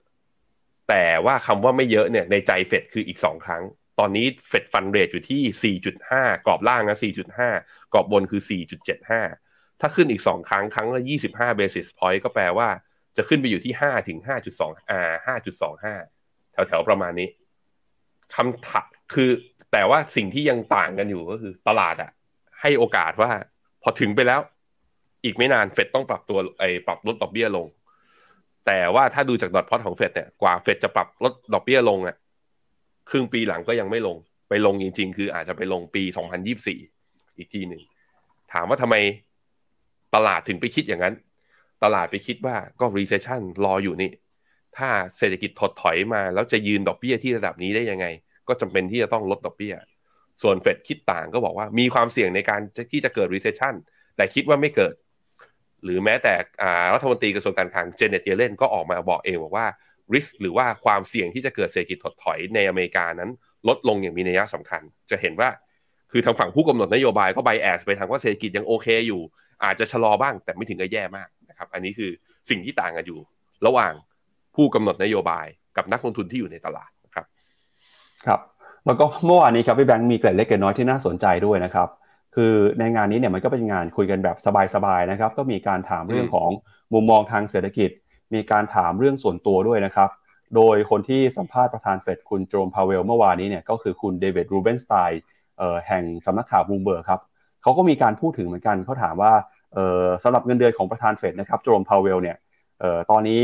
แต่ว่าคำว่าไม่เยอะเนี่ยในใจเฟดคืออีกสองครั้ง ตอนนี้เฟดฟันเรทอยู่ที่ 4.5 กรอบล่างนะ 4.5 กรอบบนคือ 4.75 ถ้าขึ้นอีกสองครั้งครั้งละ25 basis point ก็แปลว่าจะขึ้นไปอยู่ที่ห้าถึงห้าจุดสองอ่าห้าจุดสองห้าแถวๆ ประมาณนี้คำถักคือแต่ว่าสิ่งที่ยังต่างกันอยู่ก็คือตลาดอะให้โอกาสว่า พอถึงไปแล้ว อีกไม่นานเฟดต้องปรับตัวไอ้ปรับลดดอกเบี้ยลง แต่ว่าถ้าดูจากดอทพอตของเฟดเนี่ยกว่าเฟดจะปรับลดดอกเบี้ยลงอะ ครึ่งปีหลังก็ยังไม่ลง ไปลงจริง ๆ คืออาจจะไปลงปีสองพันยี่สี่อีกทีหนึ่ง ถามว่าทำไมตลาดถึงไปคิดอย่างนั้น ตลาดไปคิดว่าก็ recession รออยู่นี่ ถ้าเศรษฐกิจถดถอยมา แล้วจะยืนดอกเบี้ยที่ระดับนี้ได้ยังไง ก็จำเป็นที่จะต้องลดดอกเบี้ย ส่วนเฟดคิดต่างก็บอกว่ามีความเสี่ยงในการที่จะเกิด recession แต่คิดว่าไม่เกิด หรือแม้แต่รัฐมนตรีกระทรวงการคลังเจเนตเยเลนก็ออกมาบอกเองบอกว่า risk หรือว่าความเสี่ยงที่จะเกิดเศรษฐกิจถดถอยในอเมริกานั้นลดลงอย่างมีนัยสำคัญ จะเห็นว่าคือทางฝั่งผู้กำหนดนโยบายก็ไบแอสไปทางว่าเศรษฐกิจยังโอเคอยู่ อาจจะชะลอบ้างแต่ไม่ถึงกับแย่มากนะครับอันนี้คือสิ่งที่ต่างกันอยู่ ระหว่างผู้กำหนดนโยบายกับนักลงทุนที่อยู่ในตลาดนะครับครับแล้วก็เมื่อวานนี้ครับพี่แบงค์มีเกร็ดเล็กเกร็ดน้อยที่น่าสนใจด้วยนะครับคือในงานนี้เนี่ยมันก็เป็นงานคุยกันแบบสบายๆนะครับ ก็มีการถามเรื่องของมุมมองทางเศรษฐกิจ มีการถามเรื่องส่วนตัวด้วยนะครับ โดยคนที่สัมภาษณ์ประธานเฟดคุณโจมพาเวลเมื่อวานนี้เนี่ยก็คือคุณเดวิดรูเบนสไตน์แห่งสำนักข่าวบูมเบิร์กครับเขาก็มีการพูดถึงเหมือนกันเขาถามว่าสำหรับเงินเดือนของประธานเฟดนะครับโจมพาวเวลเนี่ยตอนนี้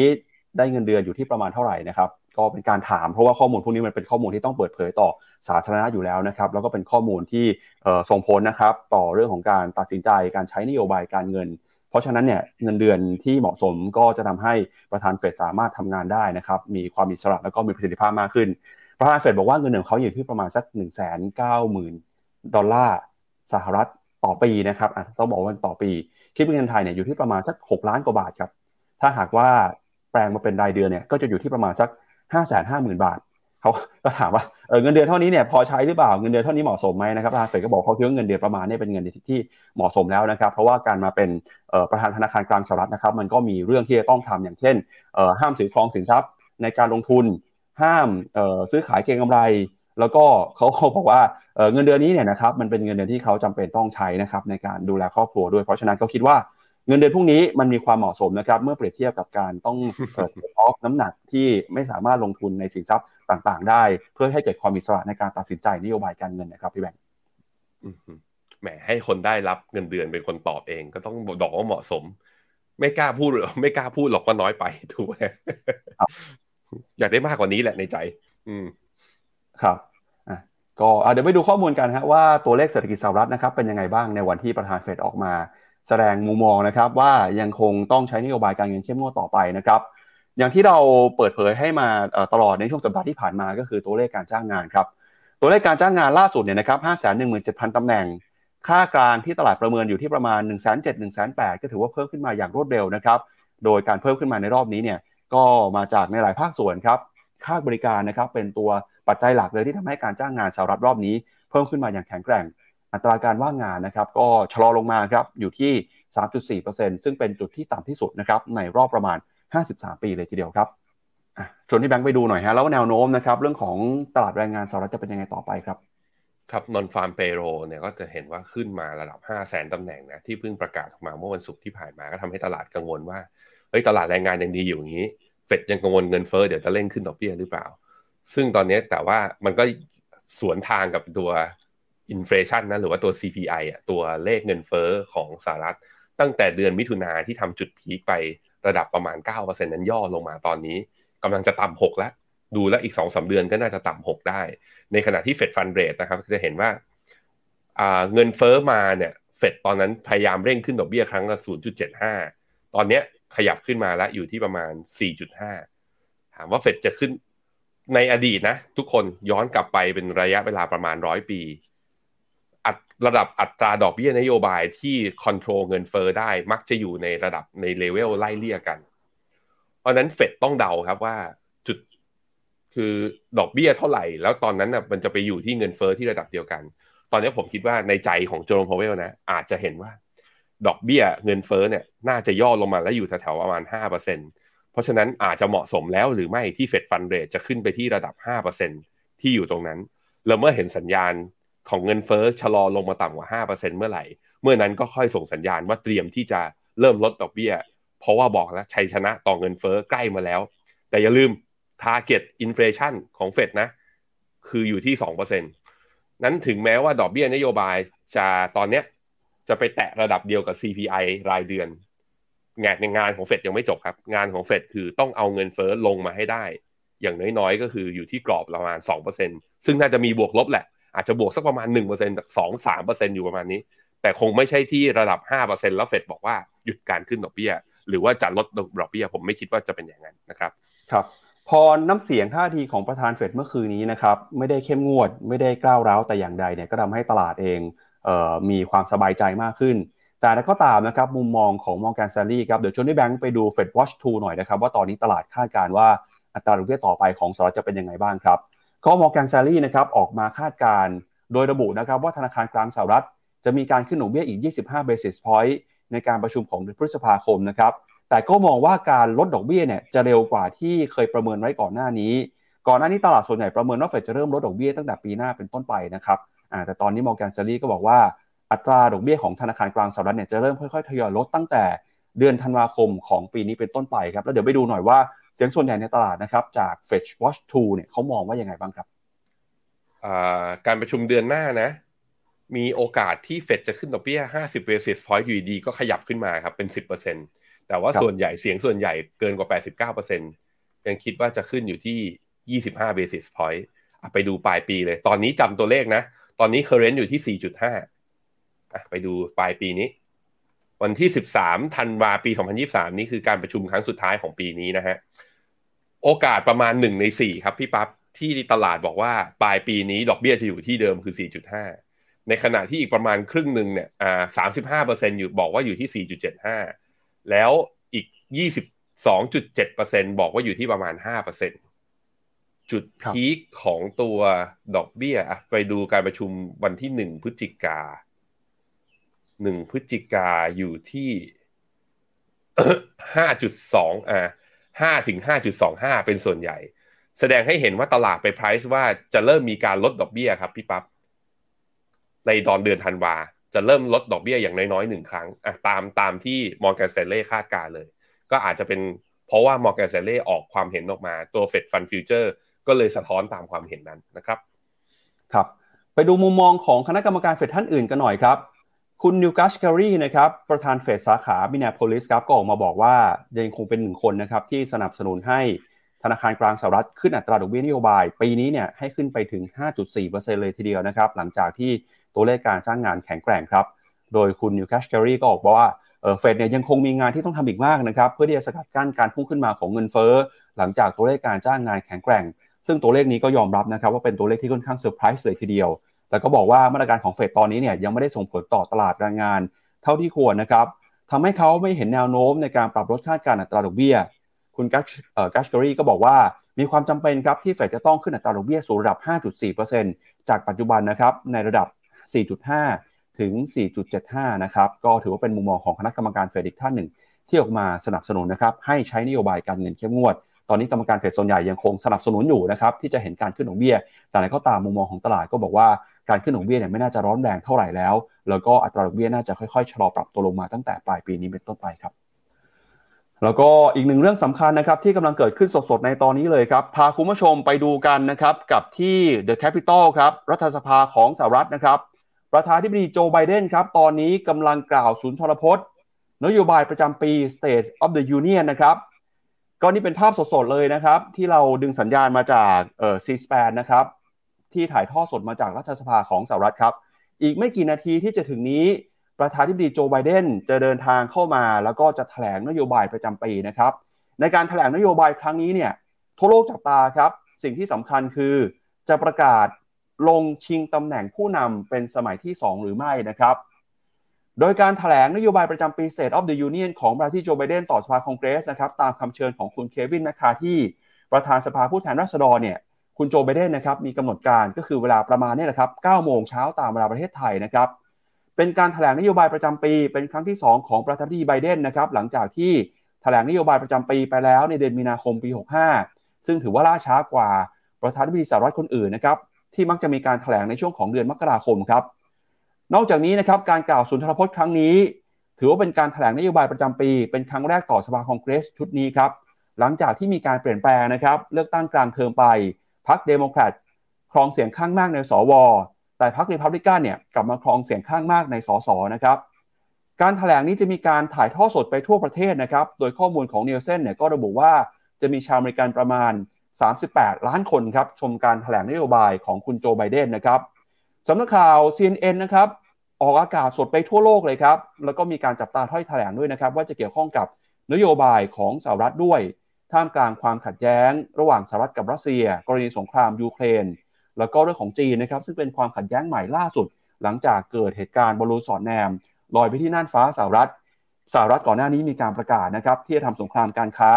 ได้เงินเดือนอยู่ที่ประมาณเท่าไหร่นะครับก็เป็นการถามเพราะว่าข้อมูลพวกนี้มันเป็นข้อมูลที่ต้องเปิดเผยต่อสาธารณะอยู่แล้วนะครับ แล้วก็เป็นข้อมูลที่ส่งผลนะครับ ต่อเรื่องของการตัดสินใจการใช้นโยบายการเงิน ราะฉะนั้นเนี่ยเงินเดือนที่เหมาะสมก็จะทำให้ประธานเฟดสามารถทำงานได้นะครับมีความอิสระแล้วก็มีประสิทธิภาพมากขึ้น ประธานเฟดบอกว่าเงินเดือนเขาอยู่ที่ประมาณสัก1 9 0 0 0 0ดอลลาร์สหรัฐต่อปีนะครับอะต้องบอกว่าต่อปี คิดเป็นเงินไทยเนี่ยอยู่ที่ประมาณสัก 6 ล้านกว่าบาทครับถ้าหากว่าแปลงมาเป็นรายเดือนเนี่ยก็จะอยู่ที่ประมาณสัก 5 5 0 0 0 0 บาท เขาก็ถามว่าเออเงินเดือนเท่านี้เนี่ยพอใช้หรือเปล่าเงินเดือนเท่านี้เหมาะสมไหมนะครับประธานเฟดก็บอกเขาคิดว่าเงินเดือนประมาณนี้เป็นเงินที่เหมาะสมแล้วนะครับ เพราะว่าการมาเป็นประธานธนาคารกลางสหรัฐนะครับ มันก็มีเรื่องที่จะต้องทำอย่างเช่นห้ามถือครองสินทรัพย์ในการลงทุน ห้ามซื้อขายเก็งกำไร แล้วก็เขาเขาบอกว่าเงินเดือนนี้เนี่ยนะครับมันเป็นเงินเดือนที่เขาจำเป็นต้องใช้นะครับในการดูแลครอบครัวด้วย เพราะฉะนั้นเขาคิดว่า เงินเดือนพวกนี้มันมีความเหมาะสมนะครับเมื่อเปรียบเทียบกับการต้องเปิดออฟน้ำหนักที่ไม่สามารถลงทุนในสินทรัพย์ต่างๆ ได้ เพื่อให้เกิดความอิสระในการตัดสินใจนโยบายการเงินนะครับพี่แบงค์แหมให้คนได้รับเงินเดือนเป็นคนตอบเอง ก็ต้องบอกว่าเหมาะสม ไม่กล้าพูดหรอไม่กล้าพูดหรอกว่าน้อยไปถูกไหมอยากได้มากกว่านี้แหละในใจ อืมครับอะก็เดี๋ยวไปดูข้อมูลกันฮะว่าตัวเลขเศรษฐกิจสหรัฐนะครับเป็นยังไงบ้างในวันที่ประธานเฟดออกมา แสดงมุมมองนะครับว่ายังคงต้องใช้นโยบายการเงินเข้มงวดต่อไปนะครับ อย่างที่เราเปิดเผยให้มาตลอดในช่วงสัปดาห์ที่ผ่านมาก็คือตัวเลขการจ้างงานครับตัวเลขการจ้างงานล่าสุดเนี่ยนะครับ 517,000 ตำแหน่ง ค่ากลางที่ตลาดประเมินอยู่ที่ประมาณ 1 7 0 0 0 1 8 0 0ก็ถือว่าเพิ่มขึ้นมาอย่างรวดเร็วนะครับ โดยการเพิ่มขึ้นมาในรอบนี้เนี่ยก็มาจากในหลายภาคส่วนครับ ค่าบริการนะครับเป็นตัวปัจจัยหลักเลยที่ทำให้การจ้างงานสหรัฐรอบนี้ เพิ่มขึ้นมาอย่างแข็งแกร่ง อัตราการว่างงานนะครับก็ชะลอลงมาครับอยู่ที่ 3.4%ซึ่งเป็นจุดที่ต่ำที่สุดนะครับในรอบประมาณ 53 ปีเลยทีเดียวครับชวนที่แบงค์ไปดูหน่อยฮะแล้วแนวโน้มนะครับเรื่องของตลาดแรงงานสหรัฐจะเป็นยังไงต่อไปครับครับนอนฟาร์มเปโรเนี่ยก็จะเห็นว่าขึ้นมาระดับ 5 0 0แสนตำแหน่งนะที่เพิ่งประกาศออกมาเมื่อวันศุกร์ที่ผ่านมาก็ทำให้ตลาดกังวลว่าเฮ้ยตลาดแรงงานยังดีอยู่อย่างนี้ เฟดยังกังวลเงินเฟ้อเดี๋ยวจะเร่งขึ้นดอกเบี้ยหรือเปล่า ซึ่งตอนนี้แต่ว่ามันก็สวนทางกับตัว inflation นะหรือว่าตัว CPI อะตัวเลขเงินเฟ้อของสหรัฐ ตั้งแต่เดือนมิถุนาที่ทำจุด peak ไประดับประมาณ 9%นั้นย่อลงมาตอนนี้กำลังจะต่ำ6แล้ว ดูแล้วอีก2สามเดือนก็น่าจะต่ำ6ได้ ในขณะที่ Fed Fund Rate นะครับจะเห็นว่าเงินเฟ้อมาเนี่ยเฟดตอนนั้นพยายามเร่งขึ้นดอกเบี้ยครั้งละ 0.75 ตอนนี้ขยับขึ้นมาแล้วอยู่ที่ประมาณ 4.5 ถามว่าเฟดจะขึ้นในอดีตนะ ทุกคนย้อนกลับไปเป็นระยะเวลาประมาณร้อยปี ระดับอัตราดอกเบี้ยนโยบายที่ control เงินเฟ้อได้มักจะอยู่ในระดับในเลเวลไล่เลี่ยกัน เพราะนั้นเฟดต้องเดาครับว่าจุดคือดอกเบี้ยเท่าไหร่ แล้วตอนนั้นน่ะมันจะไปอยู่ที่เงินเฟ้อที่ระดับเดียวกัน ตอนนี้ผมคิดว่าในใจของโจมพาวเวลนะ อาจจะเห็นว่า ดอกเบี้ยเงินเฟอ้อเนี่ยน่าจะย่อลงมาแล้วอยู่แถวๆประมาณ 5%เพราะฉะนั้นอาจจะเหมาะสมแล้วหรือไม่ที่เฟดฟันเรทจะขึ้นไปที่ระดับ 5%ที่อยู่ตรงนั้นเราเมื่อเห็นสัญญาณ ของเงินเฟ้อชะลอลงมาต่ำกว่า 5%เมื่อไหร่ เมื่อนั้นก็ค่อยส่งสัญญาณว่าเตรียมที่จะเริ่มลดดอกเบี้ย เพราะว่าบอกแล้วชัยชนะต่อเงินเฟ้อใกล้มาแล้ว แต่อย่าลืม target inflation ของเฟดนะ คืออยู่ที่ 2%นั้นถึงแม้ว่าดอกเบี้ยนโยบายจะตอนเนี้ยจะไปแตะระดับเดียวกับ CPI รายเดือนงานงานของเฟดยังไม่จบครับ งานของเฟดคือต้องเอาเงินเฟ้อลงมาให้ได้ อย่างน้อยๆ ก็คืออยู่ที่กรอบประมาณ 2%ซึ่งน่าจะมีบวกลบแหละ อาจจะบวกสักประมาณ 1%จาก2 3%อยู่ประมาณนี้ แต่คงไม่ใช่ที่ระดับ 5%แล้วเฟดบอกว่าหยุดการขึ้นดอกเบี้ย หรือว่าจะลดดอกเบี้ยผมไม่คิดว่าจะเป็นอย่างนั้นนะครับครับพอน้ำเสียงท่าทีของประธานเฟดเมื่อคืนนี้นะครับไม่ได้เข้มงวด ไม่ได้กล้าวร้าวแต่อย่างใดเนี่ยก็ทำให้ตลาดเองเออมีความสบายใจมากขึ้น แต่ก็ตามนะครับมุมมองของมองการซารีครับเดี๋ยวชวนที่แบงค์ไปดูเฟดวอชทูหน่อยนะครับว่าตอนนี้ตลาดคาดการณ์ว่าอัตราดอกเบี้ยต่อไปของสหรัฐจะเป็นยังไงบ้างครับ ก็มองการซารีนะครับออกมาคาดการโดยระบุนะครับว่าธนาคารกลางสหรัฐ จะมีการขึ้นดอกเบี้ยอีก 25 basis point ในการประชุมของเดือนพฤษภาคมนะครับแต่ก็มองว่าการลดดอกเบี้ยเนี่ยจะเร็วกว่าที่เคยประเมินไว้ก่อนหน้านี้ ก่อนหน้านี้ตลาดส่วนใหญ่ประเมินว่าเฟดจะเริ่มลดดอกเบี้ยตั้งแต่ปีหน้าเป็นต้นไปนะครับแต่ตอนนี้มองแกนเซอรี่ก็บอกว่าอัตราดอกเบี้ยของธนาคารกลางสหรัฐเนี่ยจะเริ่มค่อยๆทยอยลดตั้งแต่เดือนธันวาคมของปีนี้เป็นต้นไปครับแล้วเดี๋ยวไปดูหน่อยว่า เสียงส่วนใหญ่ในตลาดนะครับจาก Fetch Watch 2เนี่ยเขามองว่ายังไงบ้างครับการประชุมเดือนหน้านะ มีโอกาสที่เฟดจะขึ้นดอกเบี้ย 50 basis point อยู่ดีก็ขยับขึ้นมาครับเป็น 10%แต่ว่าส่วนใหญ่เสียงส่วนใหญ่เกินกว่า 89%ยังคิดว่าจะขึ้นอยู่ที่ 25 basis point ไปดูปลายปีเลย ตอนนี้จำตัวเลขนะ ตอนนี้ current อยู่ที่ 4.5ไปดูปลายปีนี้ วันที่ 13ธันวาปี 2023 นี้คือการประชุมครั้งสุดท้ายของปีนี้นะฮะ โอกาสประมาณ 1 ใน 4 ครับพี่ปับ๊บที่ตลาดบอกว่าปลายปีนี้ดอกเบี้ยจะอยู่ที่เดิมคือ 4.5 ในขณะที่อีกประมาณครึ่งหนึ่งเนี่ยอ่า35%อยู่บอกว่าอยู่ที่ 4.75 แล้วอีก 22.7%บอกว่าอยู่ที่ประมาณ5%นจุดพีคของตัวดอกเบี้ยอะไปดูการประชุมวันที่หนึ่งพฤศจิกา หนึ่งพฤศจิกาอยู่ที่ห้าจุดสองอ่าห้าถึงห้าจุดสองห้าเป็นส่วนใหญ่ แสดงให้เห็นว่าตลาดไป price ว่าจะเริ่มมีการลดดอกเบี้ยครับพี่ปั๊บในตอนเดือนธันวาจะเริ่มลดดอกเบี้ยอย่างน้อยๆหนึ่งครั้งอะตามตามที่มอร์แกนสแตนลีย์คาดการณ์เลย ก็อาจจะเป็นเพราะว่ามอร์แกนสแตนลีย์ออกความเห็นออกมาตัว Fed Fund Future ก็เลยสะท้อนตามความเห็นนั้นนะครับ ครับ ไปดูมุมมองของคณะกรรมการเฟดท่านอื่นกันหน่อยครับ คุณนีลแคชแครีนะครับประธานเฟดสาขามินนีแอโพลิสครับก็ออกมาบอกว่ายังคงเป็นหนึ่งคนนะครับที่สนับสนุนให้ธนาคารกลางสหรัฐขึ้นอัตราดอกเบี้ยนโยบาย ปีนี้เนี่ยให้ขึ้นไปถึง 5.4%เลยทีเดียวนะครับ หลังจากที่ตัวเลขการจ้างงานแข็งแกร่งครับ โดยคุณนีลแคชแครีก็ออกบอกว่าเฟดเนี่ยยังคงมีงานที่ต้องทำอีกมากนะครับ เพื่อที่จะสกัดกั้นการพุ่งขึ้นมาของเงินเฟ้อ หลังจากตัวเลขการจ้างงานแข็งแกร่ง ซึ่งตัวเลขนี้ก็ยอมรับนะครับว่าเป็นตัวเลขที่ค่อนข้างเซอร์ไพรส์เลยทีเดียว แต่ก็บอกว่ามาตรการของเฟดตอนนี้เนี่ยยังไม่ได้ส่งผลต่อตลาดแรงงาน เท่าที่ควรนะครับทำให้เขาไม่เห็นแนวโน้มในการปรับลดคาดการอัตราดอกเบี้ย คุณกัชกัชการีก็บอกว่ามีความจำเป็นครับที่เฟดจะต้องขึ้นอัตราดอกเบี้ยสู่ระดับ 5.4%จากปัจจุบันนะครับในระดับ 4.5 ถึง 4.75 นะครับก็ถือว่าเป็นมุมมองของคณะกรรมการเฟดอีกท่านหนึ่ง ที่ออกมาสนับสนุนนะครับให้ใช้นโยบายการเงินเข้มงวด ตอนนี้กรรมการเฟดส่วนใหญ่ยังคงสนับสนุนอยู่นะครับที่จะเห็นการขึ้นดอกเบี้ย แต่ในก็ตามมุมมองของตลาดก็บอกว่าการขึ้นดอกเบี้ยเนี่ยไม่น่าจะร้อนแรงเท่าไหร่แล้ว แล้วก็อัตราดอกเบี้ยน่าจะค่อยๆชะลอปรับตัวลงมาตั้งแต่ปลายปีนี้เป็นต้นไปครับ แล้วก็อีกหนึ่งเรื่องสำคัญนะครับที่กำลังเกิดขึ้นสดๆในตอนนี้เลยครับ พาคุณผู้ชมไปดูกันนะครับกับที่ The Capital ครับรัฐสภาของสหรัฐนะครับประธานที่ปดีโจไบเดนครับตอนนี้กำลังกล่าวสุนทรพจน์ นโยบายประจำปี State of the Union นะครับ ก็นี่เป็นภาพสดๆเลยนะครับ ที่เราดึงสัญญาณมาจากเอ่อ C-SPAN นะครับ ที่ถ่ายทอดสดมาจากรัฐสภาของสหรัฐครับ อีกไม่กี่นาทีที่จะถึงนี้ประธานที่ปดีโจไบเดนจะเดินทางเข้ามา แล้วก็จะแถลงนโยบายประจำปีนะครับ ในการแถลงนโยบายครั้งนี้เนี่ยทั่วโลกจับตาครับ สิ่งที่สำคัญคือจะประกาศลงชิงตำแหน่งผู้นำเป็นสมัยที่ 2 หรือไม่นะครับ โดยการถแถลงนโยบายประจำปี State of the Union ของประธานที่โจไบเดนต่อสภาคองเกรสนะครับตามคำเชิญของคุณเควินแมคคาที่ประธานสภาผู้แทนราษฎรเนี่ยคุณโจไบเดนนะครับมีกำหนดการก็คือเวลาประมาณนี้แหละครับ9โมงเช้าตามเวลาประเทศไทยนะครับเป็นการถแถลงนโยบายประจำปี เป็นครั้งที่ 2 ของประธานาธิบดีไบเดนนะครับหลังจากที่ถแถลงนโยบายประจำปีไปแล้วในเดือนมีนาคมปี 65 ซึ่งถือว่าล่าช้ากว่าประธานาธิบดีสหรัฐคนอื่นนะครับที่มักจะมีการถแถลงในช่วงของเดือนมกราคมครับ นอกจากนี้นะครับการกล่าวสุนทรพจน์ครั้งนี้ ถือว่าเป็นการถแถลงนโยบายประจำปี เป็นครั้งแรกต่อสภาคองเกรสชุดนี้ครับ หลังจากที่มีการเปลี่ยนแปลงนะครับเลือกตั้งกลางเทอมไปพรรคเดโมแครตครองเสียงข้างมากในสว แต่พรรครีพับลิกันเนี่ยกลับมาครองเสียงข้างมากในสสนะครับการแถลงนี้จะมีการถ่ายทอดสดไปทั่วประเทศนะครับโดยข้อมูลของนีลเซนเนี่ยก็ระบุว่าจะมีชาวอเมริกันประมาณ 38 ล้านคนครับชมการแถลงนโยบายของคุณโจไบเดนนะครับ สำนักข่าว CNN นะครับออกอากาศสดไปทั่วโลกเลยครับ แล้วก็มีการจับตาถ้อยแถลงด้วยนะครับ ว่าจะเกี่ยวข้องกับนโยบายของสหรัฐด้วย ท่ามกลางความขัดแย้ง ระหว่างสหรัฐกับรัสเซีย กรณีสงครามยูเครน แล้วก็เรื่องของจีนนะครับ ซึ่งเป็นความขัดแย้งใหม่ล่าสุด หลังจากเกิดเหตุการณ์บอลลูนสอดแนมลอยไปที่น่านฟ้าสหรัฐสหรัฐก่อนหน้านี้มีการประกาศนะครับที่จะทำสงครามการค้า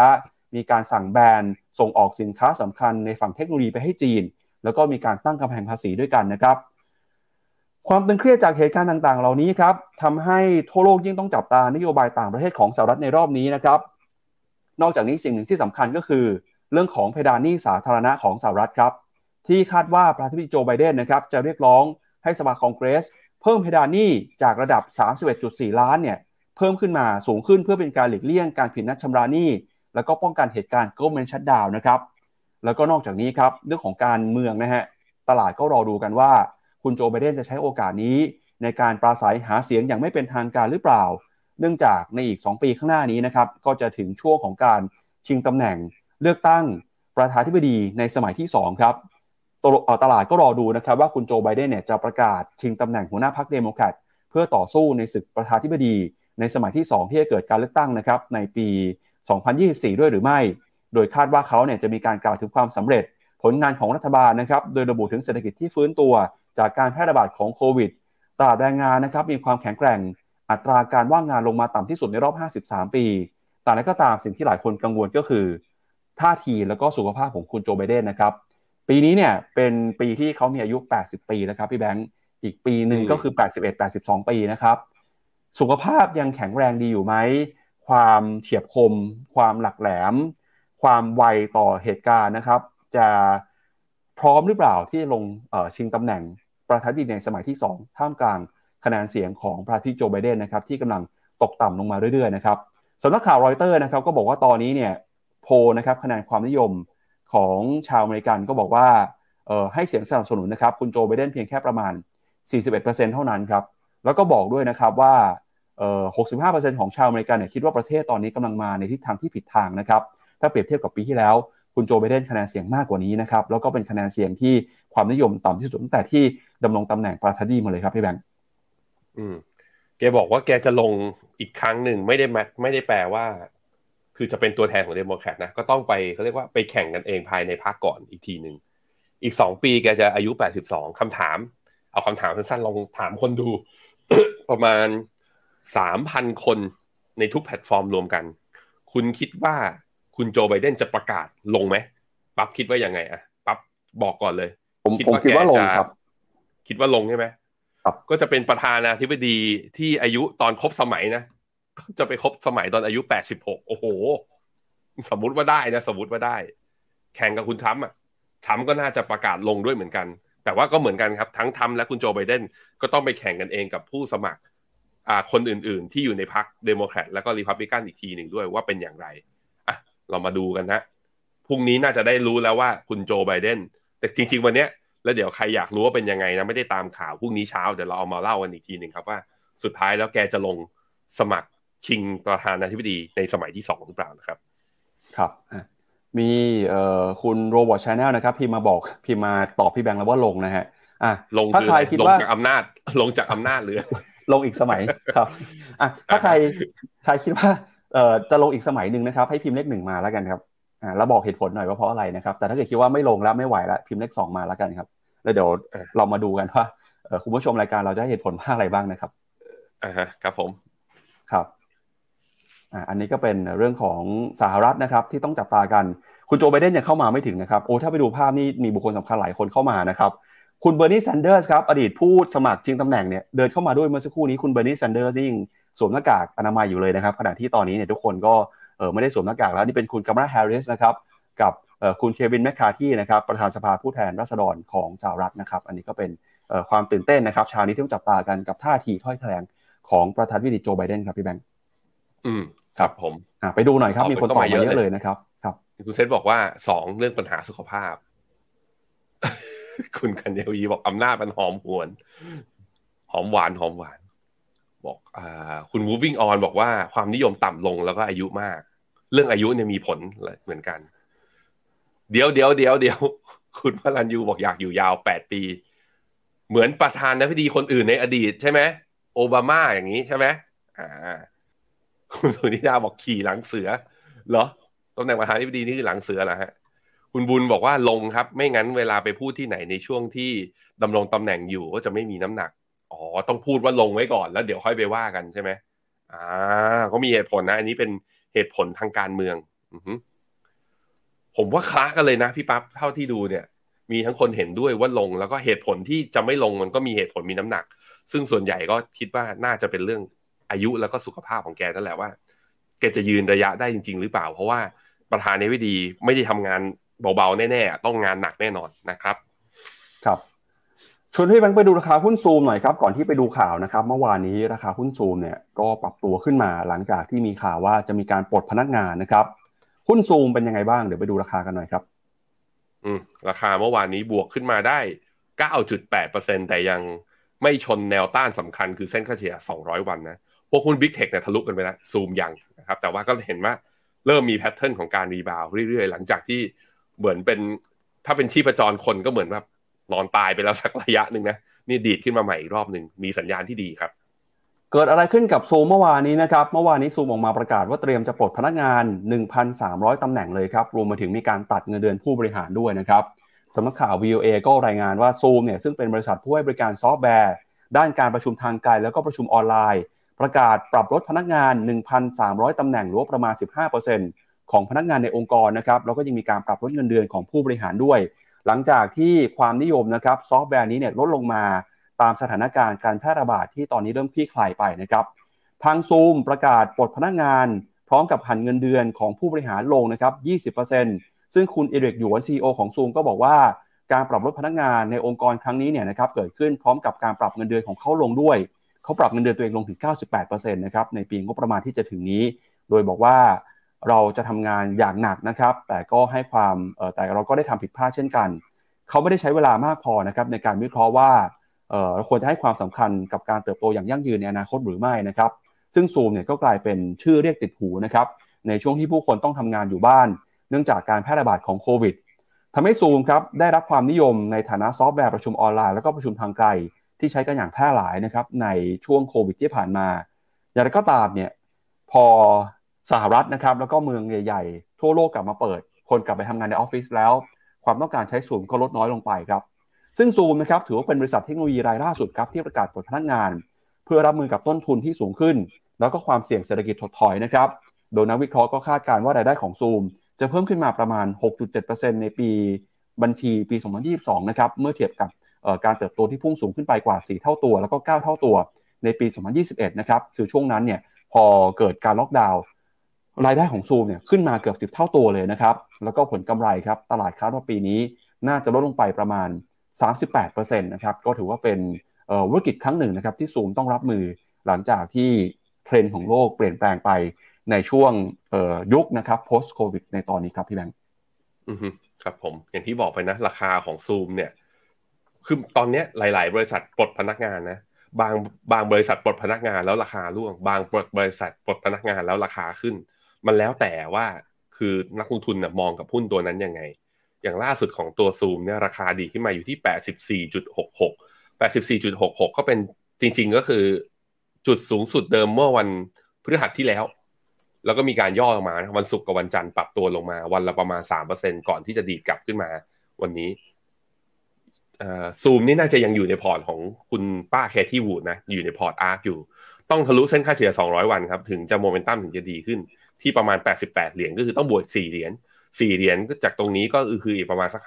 มีการสั่งแบนส่งออกสินค้าสำคัญในฝั่งเทคโนโลยีไปให้จีน แล้วก็มีการตั้งกำแพงภาษีด้วยกันนะครับ ความตึงเครียดจากเหตุการณ์ต่าง ๆ เหล่านี้ครับทำให้ทั่วโลกยิ่งต้องจับตานโยบายต่างประเทศของสหรัฐในรอบนี้นะครับ นอกจากนี้สิ่งหนึ่งที่สำคัญก็คือ เรื่องของเพดานหนี้สาธารณะของสหรัฐครับ ที่คาดว่าประธานาธิบดีโจไบเดนนะครับจะเรียกร้องให้สภาคองเกรส เพิ่มเพดานหนี้จากระดับ 31.4 ล้านเนี่ยเพิ่มขึ้นมาสูงขึ้นเพื่อเป็นการหลีกเลี่ยงการผิดนัดชำระหนี้แล้วก็ป้องกันเหตุการณ์ government shutdown นะครับแล้วก็นอกจากนี้ครับเรื่องของการเมืองนะฮะตลาดก็รอดูกันว่า คุณโจไบเดนจะใช้โอกาสนี้ ในการปราศัยหาเสียงอย่างไม่เป็นทางการหรือเปล่า เนื่องจากในอีก 2 ปีข้างหน้านี้นะครับก็จะถึงช่วงของการชิงตำแหน่งเลือกตั้งประธานาธิบดีในสมัยที่ 2 ครับตลาดก็รอดูนะครับว่าคุณโจไบเดนเนี่ยจะประกาศชิงตำแหน่งหัวหน้าพรรคเดโมแครตเพื่อต่อสู้ในศึกประธานาธิบดี ในสมัยที่ 2 ที่จะเกิดการเลือกตั้งนะครับในปี 2024 ด้วยหรือไม่ โดยคาดว่าเขาเนี่ยจะมีการกล่าวถึงความสำเร็จผลงานของรัฐบาลนะครับ โดยระบุถึงเศรษฐกิจที่ฟื้นตัว จากการแพร่ระบาดของโควิดตลาดแรงงานนะครับมีความแข็งแกร่งอัตราการว่างงานลงมาต่ำที่สุดในรอบ 53 ปีแต่นั้นก็ตามสิ่งที่หลายคนกังวลก็คือ ท่าทีแล้วก็สุขภาพของคุณโจไบเดนนะครับ ปีนี้เนี่ยเป็นปีที่เขามีอายุ 80 ปีนะครับพี่แบงค์อีกปีหนึ่งก็คือ 81 82 ปีนะครับ สุขภาพยังแข็งแรงดีอยู่ไหม ความเฉียบคม ความหลักแหลม ความไวต่อเหตุการณ์นะครับ จะพร้อมหรือเปล่าที่ลงชิงตำแหน่ง ประธานาธิบดีในสมัยที่ 2 ท่ามกลางคะแนนเสียงของประธานาธิบดีโจไบเดนนะครับที่กำลังตกต่ำลงมาเรื่อยๆนะครับสำนักข่าวรอยเตอร์นะครับก็บอกว่าตอนนี้เนี่ยโพนะครับคะแนนความนิยมของชาวอเมริกันก็บอกว่าให้เสียงสนับสนุนนะครับคุณโจไบเดนเพียงแค่ประมาณ 41%เท่านั้นครับแล้วก็บอกด้วยนะครับว่า 65%ของชาวอเมริกันเนี่ยคิดว่าประเทศตอนนี้กำลังมาในทิศทางที่ผิดทางนะครับถ้าเปรียบเทียบกับปีที่แล้ว คุณโจไบเดนคะแนนเสียงมากกว่านี้นะครับแล้วก็เป็นคะแนนเสียงที่ความนิยมต่ำที่สุดตั้งแต่ที่ดำรงตำแหน่งประธานาธิบดีมาเลยครับพี่แบงค์อืมแกบอกว่าแกจะลงอีกครั้งหนึ่งไม่ได้ไม่ได้แปลว่า คือจะเป็นตัวแทนของเดโมแครตนะก็ต้องไปเขาเรียกว่าไปแข่งกันเองภายในพรรคก่อนอีกทีหนึ่งอีกสองปีแกจะอายุแปดสิบสองคำถาม เอาคำถามสั้นๆลองถามคนดู ประมาณสามพันคนในทุกแพลตฟอร์มรวมกัน คุณคิดว่า คุณโจไบเดนจะประกาศลงไหมปั๊บคิดว่ายังไงอะปั๊บบอกก่อนเลย ผมคิดว่าแกจะคิดว่าลงใช่ไหมก็จะเป็นประธานาธิบดีที่อายุตอนครบสมัยนะจะไปครบสมัยตอนอายุแปดสิบหกโอ้โห สมมุติว่าได้นะ สมมติว่าได้ แข่งกับคุณทรัมป์อะทรัมป์ก็น่าจะประกาศลงด้วยเหมือนกัน แต่ว่าก็เหมือนกันครับ ทั้งทรัมป์และคุณโจไบเดนก็ต้องไปแข่งกันเองกับผู้สมัครอ่าคนอื่น ๆ ที่อยู่ในพรรคเดโมแครตแล้วก็รีพับลิกันอีกทีหนึ่งด้วยว่าเป็นอย่างไรอะ เรามาดูกันนะพรุ่งนี้น่าจะได้รู้แล้วว่าคุณโจไบเดนแต่จริง ๆ วันเนี้ยแล้วเดี๋ยวใครอยากรู้ว่าเป็นยังไงนะไม่ได้ตามข่าวพรุ่งนี้เช้าเดี๋ยวเราเอามาเล่ากันอีกทีหนึ่งครับว่าสุดท้ายแล้วแกจะลงสมัครชิงประธานาธิบดีในสมัยที่สองหรือเปล่านะครับ ครับมีเอ่อคุณ Robot Channel นะครับพิมพ์มาบอกพิมพ์มาตอบพี่แบงค์แล้วว่าลงนะฮะอะลงถ้าใครคิดว่าจากอำนาจลงจากอำนาจหรือลงอีกสมัยครับอะถ้าใครใครคิดว่า เอ่อจะลงอีกสมัยหนึ่งนะครับ ให้พิมพ์เลขหนึ่งมาแล้วกันครับอ่าแล้วบอกเหตุผลหน่อยว่าเพราะอะไรนะครับ แต่ถ้าเกิดคิดว่าไม่ลงแล้วไม่ไหวแล้วพิมพ์เลขสองมาแล้วกันครับ แล้วเดี๋ยวเรามาดูกันว่าคุณผู้ชมรายการเราจะให้เหตุผลว่าอะไรบ้างนะครับอ่าฮะครับผมครับอ่าอันนี้ก็เป็นเรื่องของสหรัฐนะครับ ที่ต้องจับตากัน คุณโจไบเดนยังเข้ามาไม่ถึงนะครับโอ้ถ้าไปดูภาพนี่มีบุคคลสำคัญหลายคนเข้ามานะครับคุณเบอร์นีแซนเดอร์สครับอดีตผู้สมัครชิงตำแหน่งเนี่ยเดินเข้ามาด้วยเมื่อสักครู่นี้คุณเบอร์นีแซนเดอร์สยัง สวมหน้ากากอนามัยอยู่เลยนะครับขณะที่ตอนนี้เนี่ยทุกคนก็เออไม่ได้สวมหน้ากากแล้วนี่เป็นคุณกมลาแฮร์ริสนะครับกับคุณเควินแมคคาร์ธีนะครับประธานสภาผู้แทนราษฎรของสหรัฐนะครับอันนี้ก็เป็นความตื่นเต้นนะครับเช้านี้ที่ต้องจับตากันกับท่าทีถ้อยแถลงของประธานวิดีโจไบเดนครับพี่แบงค์อืมครับผมไปดูหน่อยครับมีคนตอบมาเยอะเลยนะครับ ครับคุณเซตบอกว่าสองเรื่องปัญหาสุขภาพ คุณคันเยวีบอกอำนาจมันหอมหวน หอมหวานหอมหวาน บอกอคุณ moving on บอกว่าความนิยมต่ำลงแล้วก็อายุมาก เรื่องอายุเนี่ยมีผลเหมือนกัน เดี๋ยวเดี๋ยวเดี๋ยวเดี๋ยวคุณพลันยูบอกอยากอยู่ยาวแปดปี เหมือนประธานาธิบดีคนอื่นในอดีตใช่ไหมโอบามาอย่างนี้ใช่ไหมอ่าคุณสุนิดาบอกขี่หลังเสือเหรอตำแหน่งประธานาธิบดีนี่คือหลังเสือเหรอฮะคุณบุญบอกว่าลงครับ ไม่งั้นเวลาไปพูดที่ไหนในช่วงที่ดำรงตำแหน่งอยู่ก็จะไม่มีน้ำหนัก อ๋อต้องพูดว่าลงไว้ก่อนแล้วเดี๋ยวค่อยไปว่ากันใช่ไหมอ่าก็มีเหตุผลนะ อันนี้เป็นเหตุผลทางการเมืองอืผมว่าคล้ากันเลยนะพี่ปั๊บเท่าที่ดูเนี่ย มีทั้งคนเห็นด้วยว่าลง แล้วก็เหตุผลที่จะไม่ลงมันก็มีเหตุผลมีน้ำหนัก ซึ่งส่วนใหญ่ก็คิดว่าน่าจะเป็นเรื่องอายุแล้วก็สุขภาพของแกนั่นแหละว่าแกจะยืนระยะได้จริง ๆ หรือเปล่า เพราะว่าประธานในวิดีไม่ได้ทำงานเบาๆแน่ๆต้องงานหนักแน่นอนนะครับ ครับ ชวนให้แบงค์ไปดูราคาหุ้นซูมหน่อยครับก่อนที่ไปดูข่าวนะครับ เมื่อวานนี้ราคาหุ้นซูมเนี่ยก็ปรับตัวขึ้นมาหลังจากที่มีข่าวว่าจะมีการปลดพนักงานนะครับ หุ้นซูมเป็นยังไงบ้างเดี๋ยวไปดูราคากันหน่อยครับ อืมราคาเมื่อวานนี้บวกขึ้นมาได้ 9.8%แต่ยังไม่ชนแนวต้านสำคัญคือเส้นค่าเฉลี่ย 200 วันนะพวกหุ้น Big Tech เนี่ยทะลุกันไปแล้วซูมยังนะครับ แต่ว่าก็เห็นว่าเริ่มมี pattern ของการ rebound เรื่อยๆ หลังจากที่เหมือนเป็นถ้าเป็นชีพจรคนก็เหมือนแบบ นอนตายไปแล้วสักระยะหนึ่งนะนี่ดีดขึ้นมาใหม่อีกรอบหนึ่งมีสัญญาณที่ดีครับ เกิดอะไรขึ้นกับซูมเมื่อวานนี้นะครับ เมื่อวานนี้ซูมออกมาประกาศว่าเตรียมจะปลดพนักงาน 1,300ตำแหน่งเลยครับ รวมมาถึงมีการตัดเงินเดือนผู้บริหารด้วยนะครับสำนักข่าว VOA ก็รายงานว่าซูมเนี่ยซึ่งเป็นบริษัทผู้ให้บริการซอฟต์แวร์ ด้านการประชุมทางไกลแล้วก็ประชุมออนไลน์ ประกาศปรับลดพนักงาน 1,300ตำแหน่งหรือประมาณ 15%ของพนักงานในองค์กรนะครับแล้วก็ยังมีการปรับลดเงินเดือนของผู้บริหารด้วย หลังจากที่ความนิยมนะครับซอฟต์แวร์นี้เนี่ยลดลงมาตามสถานการณ์การแพร่ระบาดที่ตอนนี้เริ่มคลี่คลายไปนะครับ ทางซูมประกาศปลดพนักงาน พร้อมกับหันเงินเดือนของผู้บริหารลงนะครับ 20%ซึ่งคุณเอริกหยวนซีอของซูมก็บอกว่าการปรับลดพนักงานในองค์กรครั้งนี้เนี่ยนะครับเกิดขึ้นพร้อมกับการปรับเงินเดือนของเขาลงด้วย เขาปรับเงินเดือนตัวเองลงถึง 98%นะครับในปีงบประมาณที่จะถึงนี้ โดยบอกว่า เราจะทำงานอย่างหนักนะครับ แต่ก็ให้ความแต่เราก็ได้ทำผิดพลาดเช่นกัน เขาไม่ได้ใช้เวลามากพอนะครับในการวิเคราะห์ว่าเราควรจะให้ความสำคัญกับการเติบโตอย่างยั่งยืนในอนาคตหรือไม่นะครับ ซึ่งซูมเนี่ยก็กลายเป็นชื่อเรียกติดหูนะครับในช่วงที่ผู้คนต้องทำงานอยู่บ้าน เนื่องจากการแพร่ระบาดของโควิดทำให้ซูมครับได้รับความนิยมในฐานะซอฟต์แวร์ประชุมออนไลน์แล้วก็ประชุมทางไกล ที่ใช้กันอย่างแพร่หลายนะครับในช่วงโควิดที่ผ่านมา อย่างไรก็ตามเนี่ยพอ สหรัฐนะครับแล้วก็เมืองใหญ่ๆ ทั่วโลกกลับมาเปิด คนกลับไปทำงานในออฟฟิศแล้ว ความต้องการใช้ซูมก็ลดน้อยลงไปครับ ซึ่งซูมนะครับถือว่าเป็นบริษัทเทคโนโลยีรายล่าสุดครับที่ประกาศปลดพนักงาน เพื่อรับมือกับต้นทุนที่สูงขึ้น แล้วก็ความเสี่ยงเศรษฐกิจถดถอยนะครับโดยนักวิเคราะห์ก็คาดการณ์ว่ารายได้ของซูมจะเพิ่มขึ้นมาประมาณ 6.7%ในปีบัญชีปี 2022 นะครับ เมื่อเทียบกับการเติบโตที่พุ่งสูงขึ้นไปกว่า 4 เท่าตัว แล้วก็ 9 เท่าตัวในปี 2021 นะครับ คือช่วงนั้นเนี่ย พอเกิดการล็อกดาวน์ รายได้ของซูมเนี่ยขึ้นมาเกือบ10เท่าตัวเลยนะครับ แล้วก็ผลกำไรครับตลาดคาดว่าปีนี้น่าจะลดลงไปประมาณ 38%นะครับก็ถือว่าเป็นวิกฤตครั้งหนึ่งนะครับที่ซูมต้องรับมือหลังจากที่เทรนด์ของโลกเปลี่ยนแปลงไปในช่วงยุคนะครับ post covid ในตอนนี้ครับพี่แบงค์ครับผมอย่างที่บอกไปนะ ราคาของซูมเนี่ยคือตอนนี้หลาย ๆ บริษัทปลดพนักงานนะบางบางบริษัทปลดพนักงานแล้วราคาร่วง บางบริษัทปลดพนักงานแล้วราคาขึ้น มันแล้วแต่ว่าคือนักลงทุนนะมองกับหุ้นตัวนั้นยังไง อย่างล่าสุดของตัวซูมเนี่ยราคาดีขึ้นมาอยู่ที่ 84.66 84.66 ก็เป็นจริง ๆ ก็คือจุดสูงสุดเดิมเมื่อวันพฤหัสที่แล้ว แล้วก็มีการย่อลงมา วันศุกร์กับวันจันทร์ปรับตัวลงมา วันละประมาณสามเปอร์เซ็นก่อนที่จะดีดกลับขึ้นมาวันนี้ซูมนี่น่าจะยังอยู่ในพอร์ตของคุณป้าแคธีวูดนะ อยู่ในพอร์ต ARK อยู่ ต้องทะลุเส้นค่าเฉลี่ย200 วันครับ ถึงจะโมเมนตัมถึงจะดีขึ้น ที่ประมาณ 88 เหรียญก็คือต้องบวก4เหรียญ4เหรียญจากตรงนี้ก็คืออีกประมาณสัก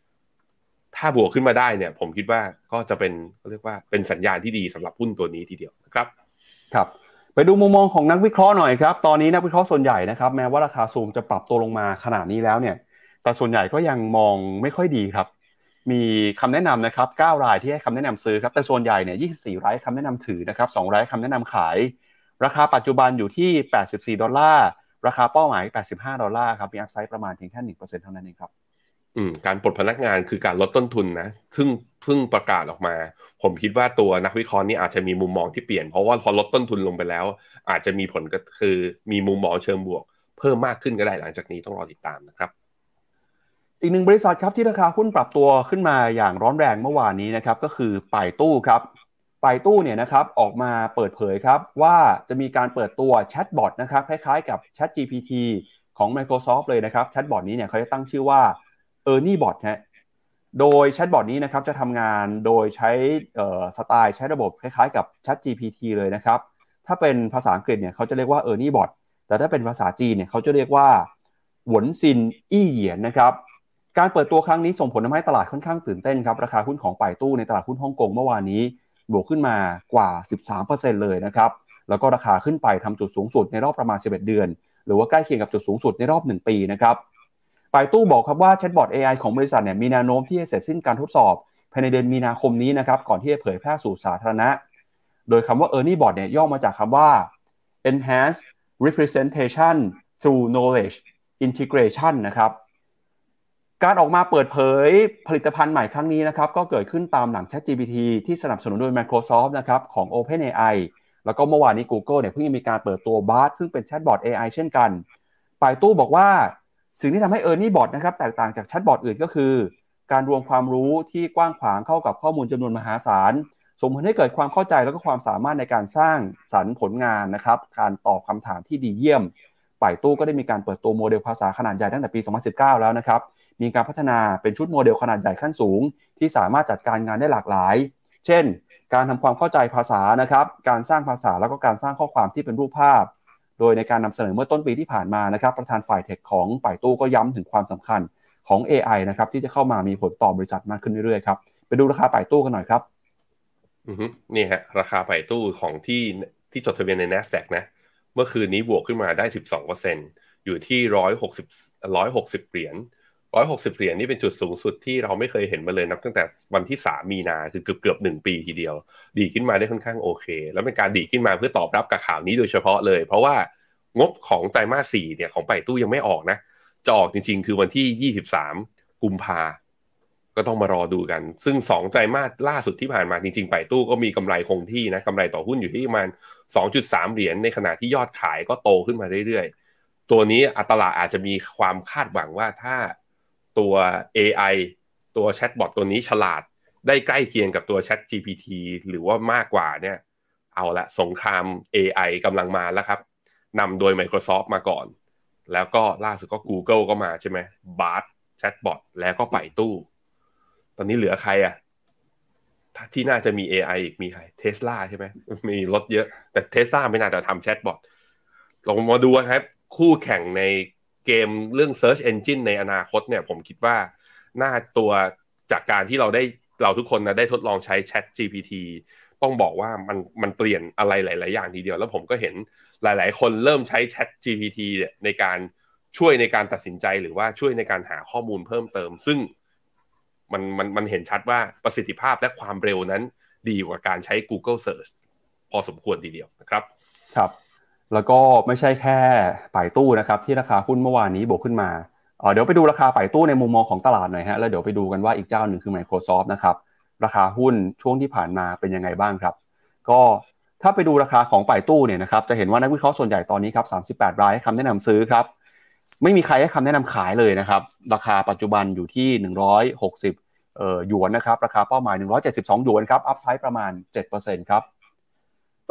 5%ถ้าบวกขึ้นมาได้เนี่ย ผมคิดว่าก็จะเป็นเรียกว่าเป็นสัญญาณที่ดีสำหรับหุ้นตัวนี้ทีเดียวนะครับ ครับ ไปดูมุมมองของนักวิเคราะห์หน่อยครับ ตอนนี้นักวิเคราะห์ส่วนใหญ่นะครับแม้ว่าราคาซูมจะปรับตัวลงมาขนาดนี้แล้วเนี่ย แต่ส่วนใหญ่ก็ยังมองไม่ค่อยดีครับมีคำแนะนำนะครับ 9 รายที่ให้คำแนะนำซื้อครับ แต่ส่วนใหญ่เนี่ย 24 รายคำแนะนำถือนะครับ 2 รายคำแนะนำขาย ราคาปัจจุบันอยู่ที่ 84 ดอลลาร์ราคาเป้าหมาย 85 ดอลลาร์ครับ มีอัพไซด์ประมาณเพียงแค่ 1%เท่านั้นเองครับ อืม การปลดพนักงานคือการลดต้นทุนนะ ซึ่งเพิ่งประกาศออกมา ผมคิดว่าตัวนักวิเคราะห์นี่อาจจะมีมุมมองที่เปลี่ยน เพราะว่าพอลดต้นทุนลงไปแล้ว อาจจะมีผลก็คือมีมุมมองเชิงบวก เพิ่มมากขึ้นก็ได้หลังจากนี้ต้องรอติดตามนะครับ อีกหนึ่งบริษัทครับที่ราคาหุ้นปรับตัวขึ้นมาอย่างร้อนแรงเมื่อวานนี้นะครับก็คือ Baidu ครับ Baidu เนี่ยนะครับออกมาเปิดเผยครับว่าจะมีการเปิดตัวแชทบอทนะครับคล้ายๆกับ Chat GPT ของ Microsoft เลยนะครับแชทบอทนี้เนี่ยเขาจะตั้งชื่อว่า e r n i e Bot ฮะโดยแชทบอทนี้นะครับจะทำงานโดยใช้สไตล์ใช้ระบบคล้ายๆกับ Chat GPT เลยนะครับ ถ้าเป็นภาษาอังกฤษเนี่ยเขาจะเรียกว่า e r n i e Bot แต่ถ้าเป็นภาษาจีนเนี่ยเขาจะเรียกว่าหวนซินอี้เหยียนนะครับการเปิดตัวครั้งนี้ส่งผลทำให้ตลาดค่อนข้างตื่นเต้นครับราคาหุ้นของป่ายตู้ในตลาดหุ้นฮ่องกงเมื่อวานนี้ บวกขึ้นมากว่า 13%เลยนะครับ แล้วก็ราคาขึ้นไปทำจุดสูงสุดในรอบประมาณ 11 เดือน หรือว่าใกล้เคียงกับจุดสูงสุดในรอบ 1 ปีนะครับปายตู้บอกครับว่าแชทบอท AI ของบริษัทเนี่ยมีแนวโน้มที่จะเสร็จสิ้นการทดสอบ ภายในเดือนมีนาคมนี้นะครับก่อนที่จะเผยแพร่สู่สาธารณะ โดยคำว่า Ernie Bot เนี่ยย่อมาจากคำว่า Enhance Representation through Knowledge Integration นะครับ การออกมาเปิดเผยผลิตภัณฑ์ใหม่ครั้งนี้นะครับก็เกิดขึ้นตามหลัง ChatGPT ที่สนับสนุนโดย Microsoft นะครับของ OpenAI แล้วก็เมื่อวานนี้ Google เนี่ยเพิ่งมีการเปิดตัว Bard ซึ่งเป็นแชทบอท AI เช่นกันปายตู้บอกว่าสิ่งที่ทำให้ e a r n i e Bot นะครับแตกต่างจากแชทบอทอื่นก็คือ การรวมความรู้ที่กว้างขวางเข้ากับข้อมูลจำนวนมหาศาลส่งผลให้เกิดความเข้าใจแล้วก็ความสามารถในการสร้างสรรค์ผลงานนะครับการตอบคำถามที่ดีเยี่ยมป่ายตู้ก็ได้มีการเปิดตัวโมเดลภาษาขนาดใหญ่ตั้งแต่ปี 2019 แล้วนะครับ มีการพัฒนาเป็นชุดโมเดลขนาดใหญ่ขั้นสูง ที่สามารถจัดการงานได้หลากหลาย เช่น การทำความเข้าใจภาษานะครับ การสร้างภาษาแล้วก็การสร้างข้อความที่เป็นรูปภาพ โดยในการนำเสนอเมื่อต้นปีที่ผ่านมานะครับ ประธานฝ่ายเทคของป่ายตู้ก็ย้ำถึงความสำคัญของ AI นะครับที่จะเข้ามามีผลต่อบริษัทมากขึ้นเรื่อยๆครับไปดูราคาป่ายตู้กันหน่อยครับนี่ฮะราคาป่ายตู้ของที่ที่จดทะเบียนใน NASDAQ นะ เมื่อคืนนี้บวกขึ้นมาได้ 12%อยู่ที่ 160 160 เหรียญ 160เหรียญนี่เป็นจุดสูงสุดที่เราไม่เคยเห็นมาเลยนับตั้งแต่วันที่3มีนาคือเกือบเกือบหนึ่งปีทีเดียว ดีขึ้นมาได้ค่อนข้างโอเค แล้วเป็นการดีขึ้นมาเพื่อตอบรับกับข่าวนี้โดยเฉพาะเลย เพราะว่างบของไตรมาส4เนี่ยของป่ายตู้ยังไม่ออกนะจะออกจริง ๆ คือวันที่23กุมภาก็ต้องมารอดูกัน ซึ่ง2ไตรมาสล่าสุดที่ผ่านมาจริงๆไปตู้ก็มีกำไรคงที่นะกำไรต่อหุ้นอยู่ที่ประมาณ2.3เหรียญในขณะที่ยอดขายก็โตขึ้นมาเรื่อยๆ ตัวนี้อัตลาอาจจะมีความคาดหวังว่าถ้า ตัว AI ตัวแชทบอทตัวนี้ฉลาดได้ใกล้เคียงกับตัว Chat GPT หรือว่ามากกว่าเนี่ย เอาละสงคราม AI กำลังมาแล้วครับนำโดย Microsoft มาก่อน แล้วก็ล่าสุดก็ Google ก็มาใช่ไหม Bard แชทบอทแล้วก็ไปตู้ ตอนนี้เหลือใครอะที่น่าจะมี AI อีกมีใครเทสลาใช่ไหมมีรถเยอะ แต่เทสลาไม่น่าจะทำแชทบอทลองมาดูครับ คู่แข่งใน เกมเรื่อง Search Engine ในอนาคตเนี่ยผมคิดว่าหน่าตัวจากการที่เราได้เราทุกคนนะได้ทดลองใช้ Chat GPT ต้องบอกว่ามันมันเปลี่ยนอะไรหลาย ๆ อย่างทีเดียว แล้วผมก็เห็นหลาย ๆ คนเริ่มใช้ Chat GPT ในการช่วยในการตัดสินใจหรือว่าช่วยในการหาข้อมูลเพิ่มเติม ซึ่งมันมันมันเห็นชัดว่าประสิทธิภาพและความเร็วนั้นดีกว่าการใช้ Google Search พอสมควรทีเดียวนะครับ ครับ แล้วก็ไม่ใช่แค่ป่ายตู้นะครับที่ราคาหุ้นเมื่อวานนี้บวกขึ้นมาเดี๋ยวไปดูราคาป่ายตู้ในมุมมองของตลาดหน่อยฮะแล้วเดี๋ยวไปดูกันว่าอีกเจ้าหนึ่งคือ Microsoft นะครับราคาหุ้นช่วงที่ผ่านมาเป็นยังไงบ้างครับ ก็ถ้าไปดูราคาของป่ายตู้เนี่ยนะครับจะเห็นว่านักวิเคราะห์ส่วนใหญ่ตอนนี้ครับ 38 รายให้คำแนะนำซื้อครับไม่มีใครให้คำแนะนำขายเลยนะครับราคาปัจจุบันอยู่ที่ 160เอ่อหยวนนะครับราคาเป้าหมาย 172หยวนครับอัพไซด์ประมาณ7%ครับ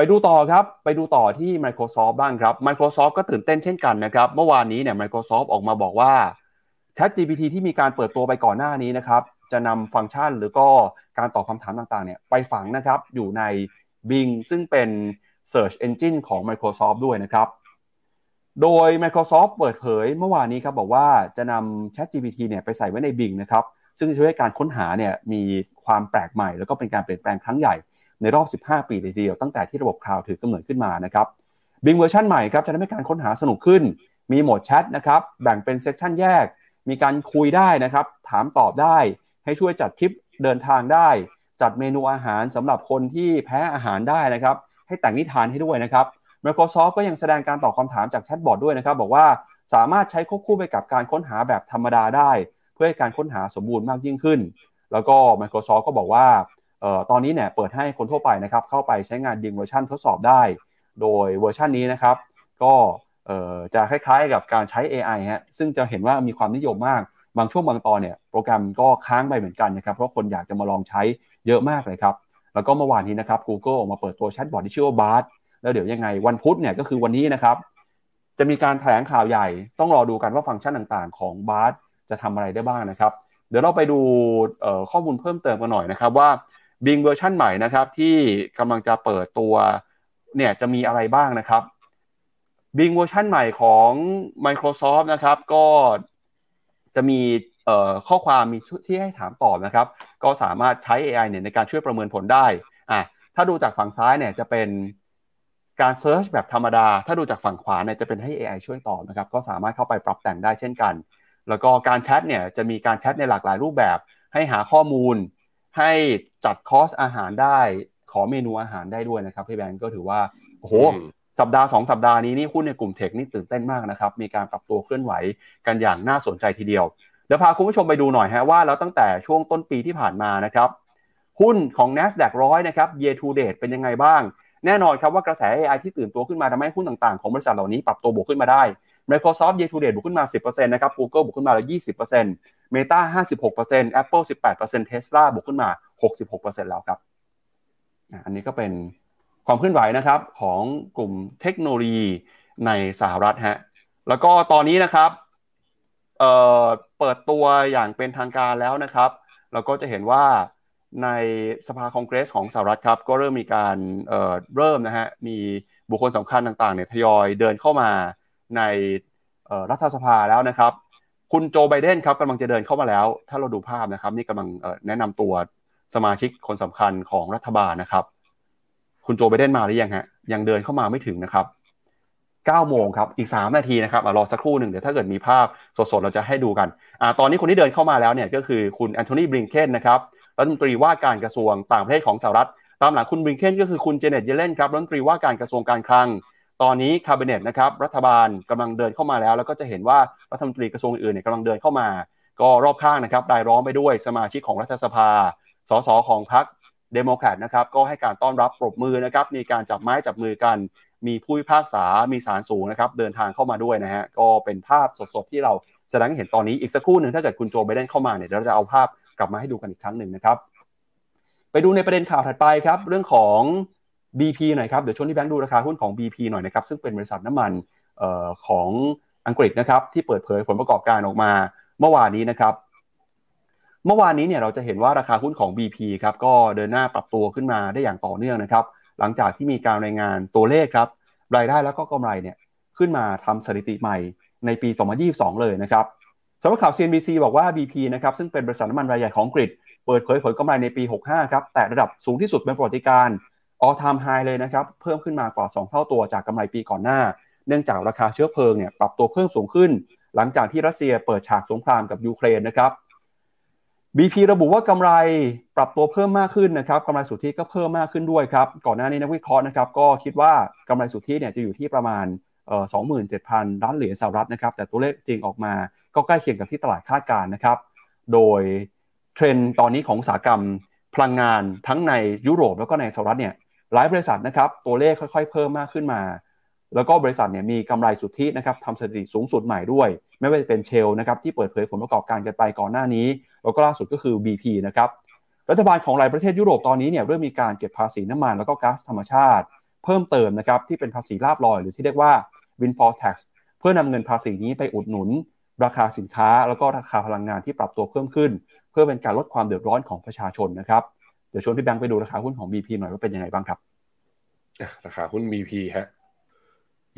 ไปดูต่อครับ ไปดูต่อที่ Microsoft บ้างครับ Microsoft ก็ตื่นเต้นเช่นกันนะครับ เมื่อวานนี้เนี่ย Microsoft ออกมาบอกว่า ChatGPT ที่มีการเปิดตัวไปก่อนหน้านี้นะครับ จะนำฟังก์ชันหรือก็การตอบคำถามต่างๆเนี่ยไปฝังนะครับ อยู่ใน Bing ซึ่งเป็น Search Engine ของ Microsoft ด้วยนะครับ โดย Microsoft เปิดเผยเมื่อวานนี้ครับบอกว่าจะนำ ChatGPT เนี่ยไปใส่ไว้ใน Bing นะครับ ซึ่งจะช่วยให้การค้นหาเนี่ยมีความแปลกใหม่ แล้วก็เป็นการเปลี่ยนแปลงครั้งใหญ่ ในรอบ 15 ปีเลยทีเดียวตั้งแต่ที่ระบบคลาวด์ถือกำเนิดขึ้นมานะครับ Bing เวอร์ชันใหม่ครับจะทำให้การค้นหาสนุกขึ้น มีโหมดแชทนะครับแบ่งเป็นเซสชันแยก มีการคุยได้นะครับถามตอบได้ ให้ช่วยจัดทริปเดินทางได้ จัดเมนูอาหารสำหรับคนที่แพ้อาหารได้นะครับให้แต่งนิทานให้ด้วยนะครับ Microsoft ก็ยังแสดงการตอบคำถามจากแชทบอทด้วยนะครับ บอกว่าสามารถใช้ควบคู่ไปกับการค้นหาแบบธรรมดาได้ เพื่อให้การค้นหาสมบูรณ์มากยิ่งขึ้น แล้วก็ Microsoft ก็บอกว่า ตอนนี้เนี่ยเปิดให้คนทั่วไปนะครับเข้าไปใช้งานดิงเวอร์ชันทดสอบได้ โดยเวอร์ชันนี้นะครับ ก็จะคล้ายๆกับการใช้ AI ฮะซึ่งจะเห็นว่ามีความนิยมมาก บางช่วงบางตอนเนี่ยโปรแกรมก็ค้างไปเหมือนกันนะครับ เพราะคนอยากจะมาลองใช้เยอะมากเลยครับ แล้วก็เมื่อวานนี้นะครับ Google ออกมาเปิดตัวแชทบอทที่ชื่อว่า Bard แล้วเดี๋ยวยังไงวันพุธเนี่ยก็คือวันนี้นะครับ จะมีการแถลงข่าวใหญ่ ต้องรอดูกันว่าฟังก์ชันต่างๆ ของ Bard จะทำอะไรได้บ้างนะครับ เดี๋ยวเราไปดูข้อมูลเพิ่มเติมกันหน่อยนะครับว่า Bing เวอร์ชันใหม่นะครับ ที่กำลังจะเปิดตัวเนี่ยจะมีอะไรบ้างนะครับ Bing เวอร์ชันใหม่ของ Microsoft นะครับ ก็จะมีข้อความมีที่ให้ถามตอบนะครับ ก็สามารถใช้ AI เนี่ยในการช่วยประเมินผลได้อะถ้าดูจากฝั่งซ้ายเนี่ยจะเป็นการ search แบบธรรมดา ถ้าดูจากฝั่งขวาเนี่ยจะเป็นให้ AI ช่วยตอบนะครับ ก็สามารถเข้าไปปรับแต่งได้เช่นกัน แล้วก็การแชทเนี่ยจะมีการแชทในหลากหลายรูปแบบ ให้หาข้อมูล ให้จัดคอสอาหารได้ ขอเมนูอาหารได้ด้วยนะครับพี่แบงก์ก็ถือว่าโอ้โหสัปดาห์สองสัปดาห์นี้นี่หุ้นในกลุ่มเทคนี่ตื่นเต้นมากนะครับ มีการปรับตัวเคลื่อนไหวกันอย่างน่าสนใจทีเดียว เดี๋ยวพาคุณผู้ชมไปดูหน่อยฮะว่าแล้วตั้งแต่ช่วงต้นปีที่ผ่านมานะครับ หุ้นของ NASDAQ ร้อยนะครับ year to date เป็นยังไงบ้าง แน่นอนครับว่ากระแส AI ที่ตื่นตัวขึ้นมาทำให้หุ้นต่างๆ ของบริษัทเหล่านี้ปรับตัวบวกขึ้นมาได้ Microsoft year to date บวกขึ้นมา 10%นะครับ Google บวกขึ้นมาแล้ว20% Meta 56% Apple 18% Tesla บวกขึ้นมา 66%แล้วครับ อันนี้ก็เป็นความเคลื่อนไหวนะครับของกลุ่มเทคโนโลยีในสหรัฐฮะ แล้วก็ตอนนี้นะครับเเปิดตัวอย่างเป็นทางการแล้วนะครับ เราก็จะเห็นว่าในสภาคองเกรสของสหรัฐครับ ก็เริ่มมีการเเริ่มนะฮะ มีบุคคลสำคัญต่างๆเนี่ยทยอยเดินเข้ามาในรัฐสภาแล้วนะครับ คุณโจไบเดนครับกำลังจะเดินเข้ามาแล้ว ถ้าเราดูภาพนะครับ นี่กำลังแนะนำตัวสมาชิกคนสำคัญของรัฐบาลนะครับ คุณโจไบเดนมาหรือยังฮะยังเดินเข้ามาไม่ถึงนะครับ9โมงครับ อีก 3 นาทีนะครับรอสักครู่หนึ่งเดี๋ยวถ้าเกิดมีภาพสดๆ เราจะให้ดูกันอตอนนี้คนที่เดินเข้ามาแล้วเนี่ยก็คือคุณแอนโทนีบริงเคนนะครับรัฐมนตรีว่าการกระทรวงต่างประเทศของสหรัฐ ตามหลังคุณบริงเคนก็คือคุณเจเน็ตเยเลนครับรัฐมนตรีว่าการกระทรวงการคลัง ตอนนี้ cabinet นะครับรัฐบาลกำลังเดินเข้ามาแล้ว แล้วก็จะเห็นว่ารัฐมนตรีกระทรวงอื่นเนี่ยกำลังเดินเข้ามา ก็รอบข้างนะครับรายล้อมไปด้วยสมาชิกของรัฐสภา สสของพรรคเดโมแครตนะครับก็ให้การต้อนรับปรบมือนะครับมีการจับไม้จับมือกัน มีผู้พิพากษา มีศาลสูงนะครับเดินทางเข้ามาด้วยนะฮะก็เป็นภาพสดๆที่เราแสดงให้เห็นตอนนี้อีกสักครู่หนึ่งถ้าเกิดคุณโจไบเดนเข้ามาเนี่ยเราจะเอาภาพกลับมาให้ดูกันอีกครั้งหนึ่งนะครับไปดูในประเด็นข่าวถัดไปครับเรื่องของ BP หน่อยครับ เดี๋ยวชวนที่แบงค์ดูราคาหุ้นของ BP หน่อยนะครับ ซึ่งเป็นบริษัทน้ำมันออของอังกฤษนะครับที่เปิดเผยผลประกอบการออกมาเมื่อวานนี้นะครับ เมื่อวานนี้เนี่ยเราจะเห็นว่าราคาหุ้นของ BP ครับก็เดินหน้าปรับตัวขึ้นมาได้อย่างต่อเนื่องนะครับ หลังจากที่มีการรายงานตัวเลขครับ รายได้แล้วก็กำไรเนี่ยขึ้นมาทำสถิติใหม่ในปี 2022 เลยนะครับสำหรับข่าว CNBC บอกว่า BP นะครับซึ่งเป็นบริษัทน้ำมันรายใหญ่ของอังกฤษ เปิดเผยผลกำไรในปี 65 ครับแต่ระดับสูงที่สุดเป็นประวัติการ all time high เลยนะครับ เพิ่มขึ้นมากว่า 2 เท่าตัวจากกำไรปีก่อนหน้า เนื่องจากราคาเชื้อเพลิงเนี่ยปรับตัวเพิ่มสูงขึ้น หลังจากที่รัสเซียเปิดฉากสงครามกับยูเครนนะครับ BP ระบุว่ากำไรปรับตัวเพิ่มมากขึ้นนะครับกำไรสุทธิก็เพิ่มมากขึ้นด้วยครับ ก่อนหน้านี้นักวิเคราะห์นะครับ ก็คิดว่ากำไรสุทธิเนี่ยจะอยู่ที่ประมาณสองหมื่นเจ็ดพันล้านเหรียญสหรัฐนะครับ แต่ตัวเลขจริงออกมาก็ใกล้เคียงกับที่ตลาดคาดการณ์นะครับ โดยเทรนด์ตอนนี้ของอุตสาหกรรมพลังงานทั้งในยุโรปแล้วก็ในสหรัฐเนี่ย หลายบริษัทนะครับตัวเลขค่อยๆ เพิ่มมากขึ้นมา แล้วก็บริษัทเนี่ยมีกำไรสุทธินะครับทำสถิติสูงสุดใหม่ด้วย ไม่ว่าจะเป็นเชลนะครับที่เปิดเผยผลประกอบการกันไปก่อนหน้านี้ แล้วก็ล่าสุดก็คือ BP นะครับรัฐบาลของหลายประเทศยุโรปตอนนี้เนี่ยเริ่มมีการเก็บภาษีน้ำมันแล้วก็ก๊าซธรรมชาติ เพิ่มเติมนะครับที่เป็นภาษีลาบลอย หรือที่เรียกว่า windfall tax เพื่อนำเงินภาษีนี้ไปอุดหนุน ราคาสินค้า แล้วก็ราคาพลังงานที่ปรับตัวเพิ่มขึ้น เพื่อเป็นการลดความเดือดร้อนของประชาชนนะครับ เดี๋ยวชวนพี่แบงค์ไปดูราคาหุ้นของ BP หน่อยว่าเป็นยังไงบ้างครับราคาหุ้น BP ฮะ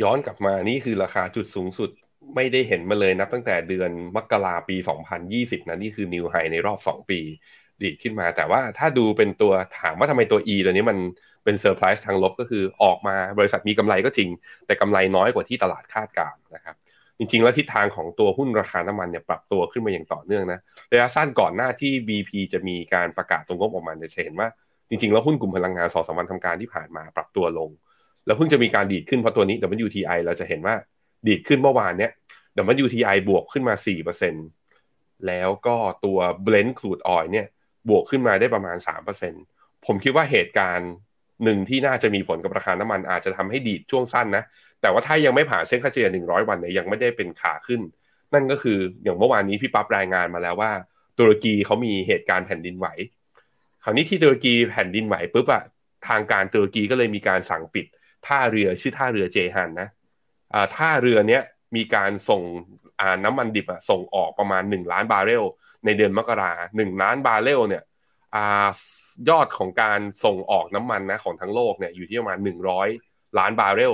ย้อนกลับมานี่คือราคาจุดสูงสุดไม่ได้เห็นมาเลยนับตั้งแต่เดือนมกราปี 2020 นะนี่คือนิวไฮในรอบ 2 ปีดีดขึ้นมา แต่ว่าถ้าดูเป็นตัวถามว่าทำไมตัว E ตัวนี้มันเป็นเซอร์ไพรส์ทางลบก็คือออกมาบริษัทมีกำไรก็จริง แต่กำไรน้อยกว่าที่ตลาดคาดการณ์นะครับ จริงๆ แล้วทิศทางของตัวหุ้นราคาน้ำมันเนี่ยปรับตัวขึ้นมาอย่างต่อเนื่องนะระยะสั้นก่อนหน้าที่ BP จะมีการประกาศตรงงบออกมาจะเห็นว่า จริงๆ แล้วหุ้นกลุ่มพลังงานสองสามวันทำการที่ผ่านมาปรับตัวลง แล้วเพิ่งจะมีการดีดขึ้นเพราะตัวนี้ WTI เราจะเห็นว่าดีดขึ้นเมื่อวานเนี้ย WTI บวกขึ้นมา 4%แล้วก็ตัว Blend crude oil เนี่ยบวกขึ้นมาได้ประมาณ 3%ผมคิดว่าเหตุการณ์หนึ่งที่น่าจะมีผลกับราคาน้ำมันอาจจะทำให้ดีดช่วงสั้นนะ แต่ว่าถ้ายังไม่ผ่านเส้นค่าเฉลี่ย100 วันเนี่ยยังไม่ได้เป็นขาขึ้น นั่นก็คืออย่างเมื่อวานนี้พี่ปั๊บรายงานมาแล้วว่าตุรกีเขามีเหตุการณ์แผ่นดินไหว คราวนี้ที่ตุรกีแผ่นดินไหวปุ๊บอะทางการตุรกีก็เลยมีการสั่งปิดท่าเรือชื่อท่าเรือเจฮันนะท่าเรือเนี้ยมีการส่งน้ำมันดิบอะส่งออกประมาณ 1 ล้านบาร์เรลในเดือนมกราหนึ่งล้านบาร์เรลเนี่ยยอดของการส่งออกน้ำมันนะของทั้งโลกเนี่ยอยู่ที่ประมาณ 100 ล้านบาร์เรล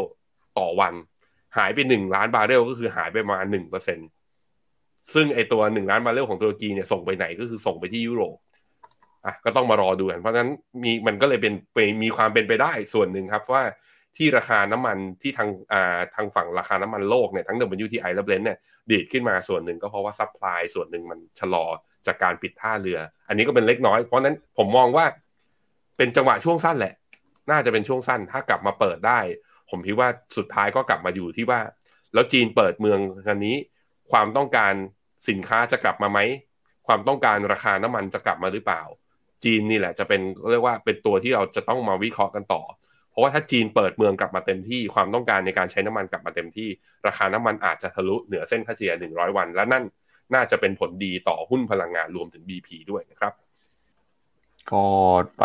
ต่อวัน หายไป1ล้านบาร์เรลก็คือหายไปประมาณ1%ซึ่งไอตัว1ล้านบาร์เรลของตุรกีเนี่ยส่งไปไหนก็คือส่งไปที่ยุโรปอะก็ต้องมารอดูกันเพราะฉะนั้นมีมันก็เลยเป็นมีความเป็นไปได้ส่วนหนึ่งครับว่าที่ราคาน้ำมันที่ทางอ่าทางฝั่งราคาน้ำมันโลกเนี่ยทั้ง WTI และ Brent เนี่ยดีดขึ้นมาส่วนหนึ่งก็เพราะว่า supply ส่วนหนึ่งมันชะลอจากการปิดท่าเรือ อันนี้ก็เป็นเล็กน้อย เพราะนั้นผมมองว่าเป็นจังหวะช่วงสั้นแหละ น่าจะเป็นช่วงสั้นถ้ากลับมาเปิดได้ ผมคิดว่าสุดท้ายก็กลับมาอยู่ที่ว่า แล้วจีนเปิดเมืองกันนี้ ความต้องการสินค้าจะกลับมาไหม ความต้องการราคาน้ำมันจะกลับมาหรือเปล่า จีนนี่แหละจะเป็นเรียกว่าเป็นตัวที่เราจะต้องมาวิเคราะห์กันต่อ เพราะว่าถ้าจีนเปิดเมืองกลับมาเต็มที่ความต้องการในการใช้น้ำมันกลับมาเต็มที่ ราคาน้ำมันอาจจะทะลุเหนือเส้นค่าเฉลี่ย100 วัน และนั่นน่าจะเป็นผลดีต่อหุ้นพลังงานรวมถึง BP ด้วยนะครับก็ไป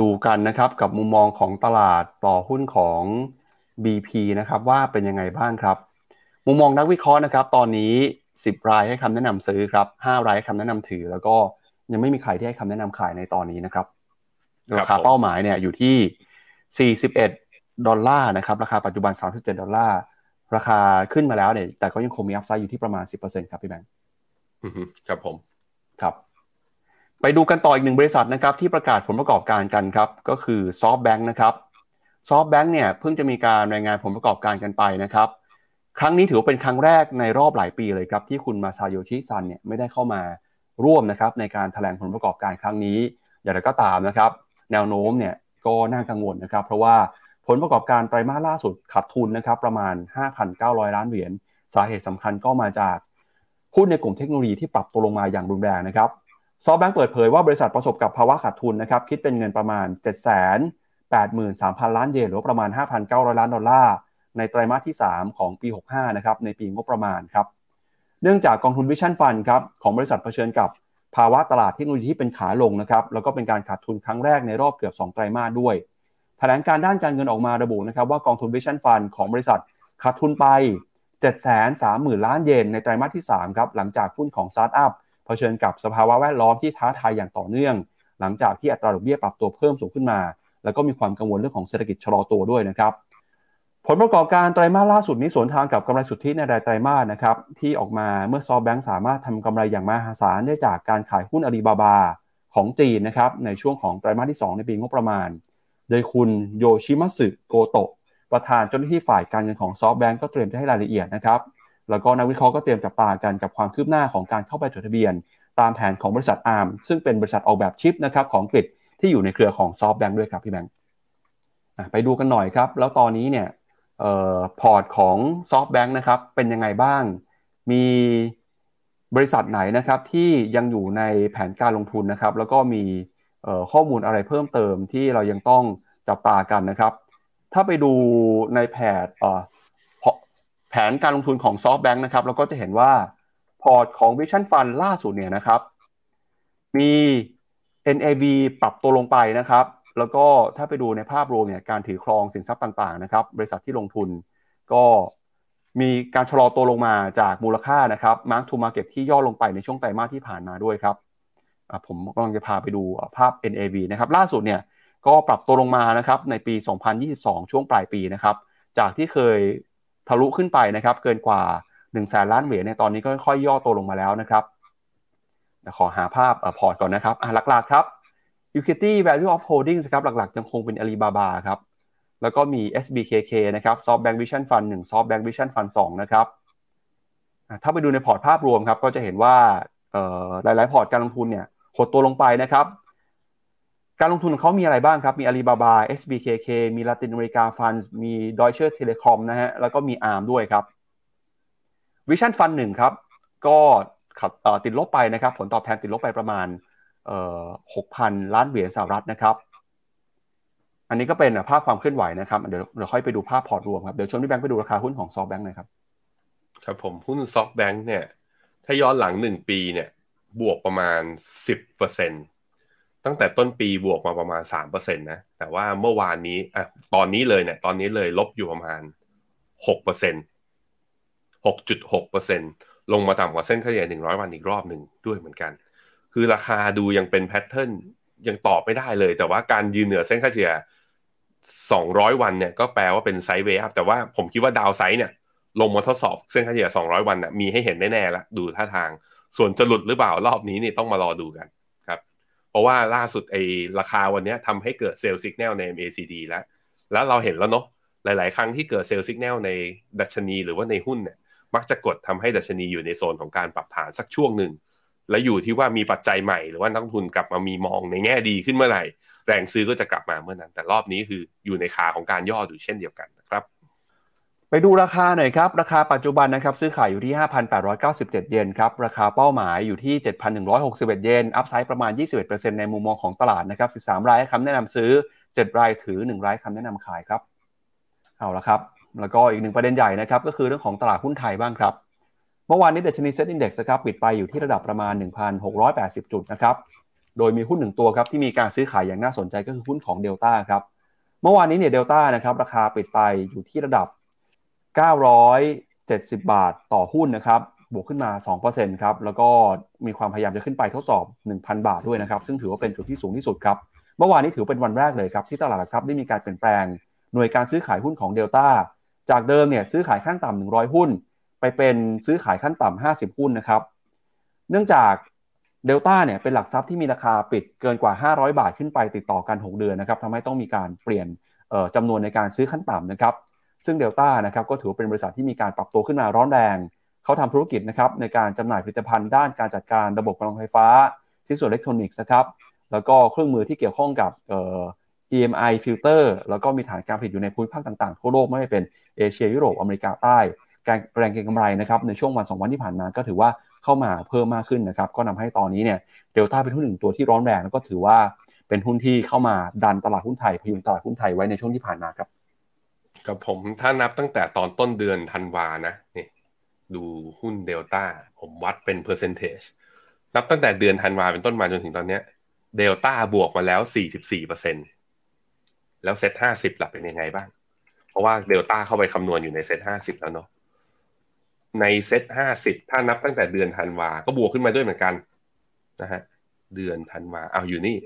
ดูกันนะครับกับมุมมองของตลาดต่อหุ้นของ BP นะครับว่าเป็นยังไงบ้างครับ มุมมองนักวิเคราะห์นะครับ ตอนนี้ 10 รายให้คำแนะนำซื้อครับ5รายให้คำแนะนำถือ แล้วก็ยังไม่มีใครที่ให้คำแนะนำขายในตอนนี้นะครับราคาเป้าหมายเนี่ยอยู่ที่ 41 ดอลลาร์นะครับราคาปัจจุบัน 37 ดอลลาร์ราคาขึ้นมาแล้วเนี่ยแต่ก็ยังคงมี upside อยู่ที่ประมาณ 10%ครับพี่แบงค์อือฮึครับผมครับ ไปดูกันต่ออีกหนึ่งบริษัทนะครับที่ประกาศผลประกอบการกันครับ ก็คือ SoftBank นะครับ SoftBank เนี่ยเพิ่งจะมีการรายงานผลประกอบการกันไปนะครับ ครั้งนี้ถือว่าเป็นครั้งแรกในรอบหลายปีเลยครับ ที่คุณมาซาโยชิซันเนี่ยไม่ได้เข้ามาร่วมนะครับในการถแถลงผลประกอบการครั้งนี้ อย่างไรก็ตามนะครับ แนวโน้มเนี่ยก็น่ากังวลนะครับ เพราะว่าผลประกอบการไตรมาสล่าสุดขาดทุนนะครับประมาณ 5,900 ล้านเหรียญสาเหตุสำคัญก็มาจากหุ้นในกลุ่มเทคโนโลยีที่ปรับตัวลงมาอย่างรุนแรงนะครับซอฟแบงก์เปิดเผยว่าบริษัทประสบกับภาวะขาดทุนนะครับคิดเป็นเงินประมาณ 83,000 ล้านเยนหรือประมาณ 5,900 ล้านดอลลาร์ในไตรมาสที่ 3 ของปี 65 นะครับในปีงบประมาณครับเนื่องจากกองทุน Vision Fund ครับของบริษัทเผชิญกับภาวะตลาดเทคโนโลยีที่เป็นขาลงนะครับแล้วก็เป็นการขาดทุนครั้งแรกในรอบเกือบ 2 ไตรมาสด้วย แถลงการด้านการเงินออกมาระบุนะครับว่ากองทุน Vision Fund ของบริษัทขาดทุนไป 730,000 ล้านเยนในไตรมาสที่3ครับหลังจากหุ้นของสตาร์ทอัพเผชิญกับสภาวะแวดล้อมที่ท้าทายอย่างต่อเนื่อง หลังจากที่อัตราดอกเบี้ยปรับตัวเพิ่มสูงขึ้นมา แล้วก็มีความกังวลเรื่องของเศรษฐกิจชะลอตัวด้วยนะครับ ผลประกอบการไตรมาสล่าสุดนี้สวนทางกับกำไรสุทธิในรายไตรมาสนะครับที่ออกมาเมื่อซอฟแบงก์สามารถทำกำไรอย่างมหาศาลได้จากการขายหุ้นอาลีบาบาของจีนนะครับในช่วงของไตรมาสที่ 2 ในปีงบประมาณ โดยคุณโยชิมัสึโกโตะประธานเจ้าหน้าที่ฝ่ายการเงินของซอฟแบงก์ก็เตรียมจะให้รายละเอียดนะครับแล้วก็นักวิเคราะห์ก็เตรียมจับตากันกับความคืบหน้าของการเข้าไปจดทะเบียน ตามแผนของบริษัทอาร์มซึ่งเป็นบริษัทออกแบบชิปนะครับของอังกฤษ ที่อยู่ในเครือของ SoftBank ด้วยครับพี่แบงค์ไปดูกันหน่อยครับ แล้วตอนนี้เนี่ยพอร์ตของ SoftBank นะครับเป็นยังไงบ้าง มีบริษัทไหนนะครับที่ยังอยู่ในแผนการลงทุนนะครับ แล้วก็มีข้อมูลอะไรเพิ่มเติมที่เรายังต้องจับตากันนะครับ ถ้าไปดูในแผนแผนการลงทุนของ SoftBank นะครับเราก็จะเห็นว่าพอร์ตของ Vision Fund ล่าสุดเนี่ยนะครับ มี NAV ปรับตัวลงไปนะครับ แล้วก็ถ้าไปดูในภาพรวมเนี่ยการถือครองสินทรัพย์ต่างๆนะครับ บริษัทที่ลงทุนก็มีการชะลอตัวลงมาจากมูลค่านะครับ Mark to Market ที่ย่อลงไปในช่วงไตรมาสที่ผ่านมาด้วยครับผมกำลังจะพาไปดูภาพ NAV นะครับล่าสุดเนี่ยก็ปรับตัวลงมานะครับในปี 2022 ช่วงปลายปีนะครับ จากที่เคยทะลุขึ้นไปนะครับ เกินกว่า1นึ่งแสนล้านเหรียญในตอนนี้ก็ค่อยย่อตัวลงมาแล้วนะครับ ขอหาภาพพอร์ตก่อนนะครับหลักๆครับ Equity Value of Holdings ครับหลักๆยังคงเป็น Alibaba ครับแล้วก็มี SBKK นะครับ SoftBank Vision Fund 1 SoftBank Vision Fund 2 นะครับถ้าไปดูในพอร์ตภาพรวมครับก็จะเห็นว่าหลายๆ พอร์ตการลงทุนเนี่ยหดตัวลงไปนะครับ การลงทุนของเขามีอะไรบ้างครับ มี Alibaba SBKK มี Latin America Funds มี Deutsche Telekom นะฮะแล้วก็มี ARM ด้วยครับ Vision Fund 1 ครับ ก็ ขับติดลบไปนะครับ ผลตอบแทนติดลบไปประมาณหกพันล้านเหรียญสหรัฐนะครับ อันนี้ก็เป็นภาพความเคลื่อนไหวนะครับเดี๋ยวเราค่อยไปดูภาพพอร์ตรวมครับ เดี๋ยวชวนพี่แบงค์ไปดูราคาหุ้นของ SoftBank หน่อยครับ ครับผมหุ้น SoftBank เนี่ย ถ้าย้อนหลังหนึ่งปีเนี่ย บวกประมาณสิบเปอร์เซ็นตั้งแต่ต้นปีบวกมาประมาณสามเปอร์เซ็นตนะแต่ว่าเมื่อวานนี้อะตอนนี้เลยเนี่ยตอนนี้เลยลบอยู่ประมาณหกเปอร์เซ็นหกจุดหกเปอร์เซ็น ลงมาต่ำกว่าเส้นเฉลี่ยหนึ่งร้อยวันอีกรอบหนึ่งด้วยเหมือนกัน คือราคาดูยังเป็น pattern ยังตอบไม่ได้เลย แต่ว่าการยืนเหนือเส้นค่าเฉลี่ย200 วันเนี่ยก็แปลว่าเป็น sideway แต่ว่าผมคิดว่า downside เนี่ยลงมาทดสอบเส้นค่าเฉลี่ย200 วันนะมีให้เห็นแน่ๆแล้วดูท่าทาง ส่วนจะหลุดหรือเปล่ารอบนี้นี่ต้องมารอดูกันครับ เพราะว่าล่าสุดไอ้ราคาวันนี้ทำให้เกิด sell สัญญาณใน MACD แล้ว แล้วเราเห็นแล้วเนาะหลาย ๆ ครั้งที่เกิดเซลล์สัญญาณในดัชนีหรือว่าในหุ้นเนี่ย มักจะกดทำให้ดัชนีอยู่ในโซนของการปรับฐานสักช่วงหนึ่ง และอยู่ที่ว่ามีปัจจัยใหม่หรือว่านักทุนกลับมามีมองในแง่ดีขึ้นเมื่อไหร่ แรงซื้อก็จะกลับมาเมื่อนั้น แต่รอบนี้คืออยู่ในขาของการย่ออยู่เช่นเดียวกันนะครับ ไปดูราคาหน่อยครับ ราคาปัจจุบันนะครับซื้อขายอยู่ที่ 5,897 เยนครับ ราคาเป้าหมายอยู่ที่ 7,161 เยน อัพไซด์ประมาณ 21%ในมุมมองของตลาดนะครับ 13 รายคำแนะนำซื้อ 7 รายถือ 1 รายคำแนะนำขายครับ เอาละครับ แล้วก็อีกหนึ่งประเด็นใหญ่นะครับก็คือเรื่องของตลาดหุ้นไทยบ้างครับ เมื่อวานนี้เดชนีเซ็ตอินดี x ครับปิดไปอยู่ที่ระดับประมาณ 1,680 จุดนะครับ โดยมีหุ้นหนึ่งตัวครับที่มีการซื้อขายอย่างน่าสนใจก็คือหุ้นของเดลต้าครับ เมื่อวานนี้เนี่ยเดลต้านะครับราคาปิดไปอยู่ที่ระดับ 970 บาทต่อหุ้นนะครับบวกขึ้นมา 2%ครับ แล้วก็มีความพยายามจะขึ้นไปทดสอบ 1,000 บาทด้วยนะครับ ซึ่งถือว่าเป็นจุดที่สูงที่สุดครับ เมื่อวานนี้ถือเป็นวันแรกเลยครับ ที่ตลาดหลักทรัพย์ได้มีการเปลี่ยนแปลง หน่วยการซื้อขายหุ้นของเดลต้า จากเดิมเนี่ยซื้อขายขั้นต่ำ100 หุ้น ไปเป็นซื้อขายขั้นต่ำ50 หุ้นนะครับ เนื่องจากเดลต้าเนี่ยเป็นหลักทรัพย์ที่มีราคาปิดเกินกว่า 500 บาทขึ้นไปติดต่อกัน 6 เดือนนะครับทำให้ต้องมีการเปลี่ยนจำนวนในการซื้อขั้นต่ำนะครับ ซึ่งเดลต้านะครับก็ถือเป็นบริษัทที่มีการปรับตัวขึ้นมาร้อนแรง เขาทำธุรกิจนะครับในการจำหน่ายผลิตภัณฑ์ด้านการจัดการระบบกำลังไฟฟ้าชิ้นส่วนอิเล็กทรอนิกส์นะครับ แล้วก็เครื่องมือที่เกี่ยวข้องกับ EMI ฟิลเตอร์แล้วก็มีฐานการผลิตอยู่ในภูมิภาคต่างๆ ทั่วโลกไม่ว่าเป็นเอเชียยุโรปอเมริกาใต้ การแรงเก็งกำไรนะครับในช่วงวัน 2 วันที่ผ่านมาก็ถือว่าเข้ามาเพิ่มมากขึ้นนะครับก็นำให้ตอนนี้เนี่ยเดลต้าเป็นหุ้นหนึ่งตัวที่ร้อนแรงแล้วก็ถือว่าเป็นหุ้นที่เข้ามาดันตลาดหุ้นไทยพยุงตลาดหุ้นไทยไว้ในช่วงที่ผ่านมาครับกับผมถ้านับตั้งแต่ตอนต้นเดือนธันวานะนี่ดูหุ้นเดลต้าผมวัดเป็น percentage นับตั้งแต่เดือนธันวาเป็นต้นมาจนถึงตอนเนี้ยเดลต้าบวกมาแล้ว 44เปอร์เซ็น แล้วเซ็ตห้าสิบล่ะครับเป็นยังไงบ้าง เพราะว่าเดลต้าเข้าไปคำนวณอยู่ในเซ็ตห้าสิบแล้วเนาะในเซ็ตห้าสิบถ้านับตั้งแต่เดือนธันวา ก็บวกขึ้นมาด้วยเหมือนกันนะฮะเดือนธันวาเอาอยู่นี่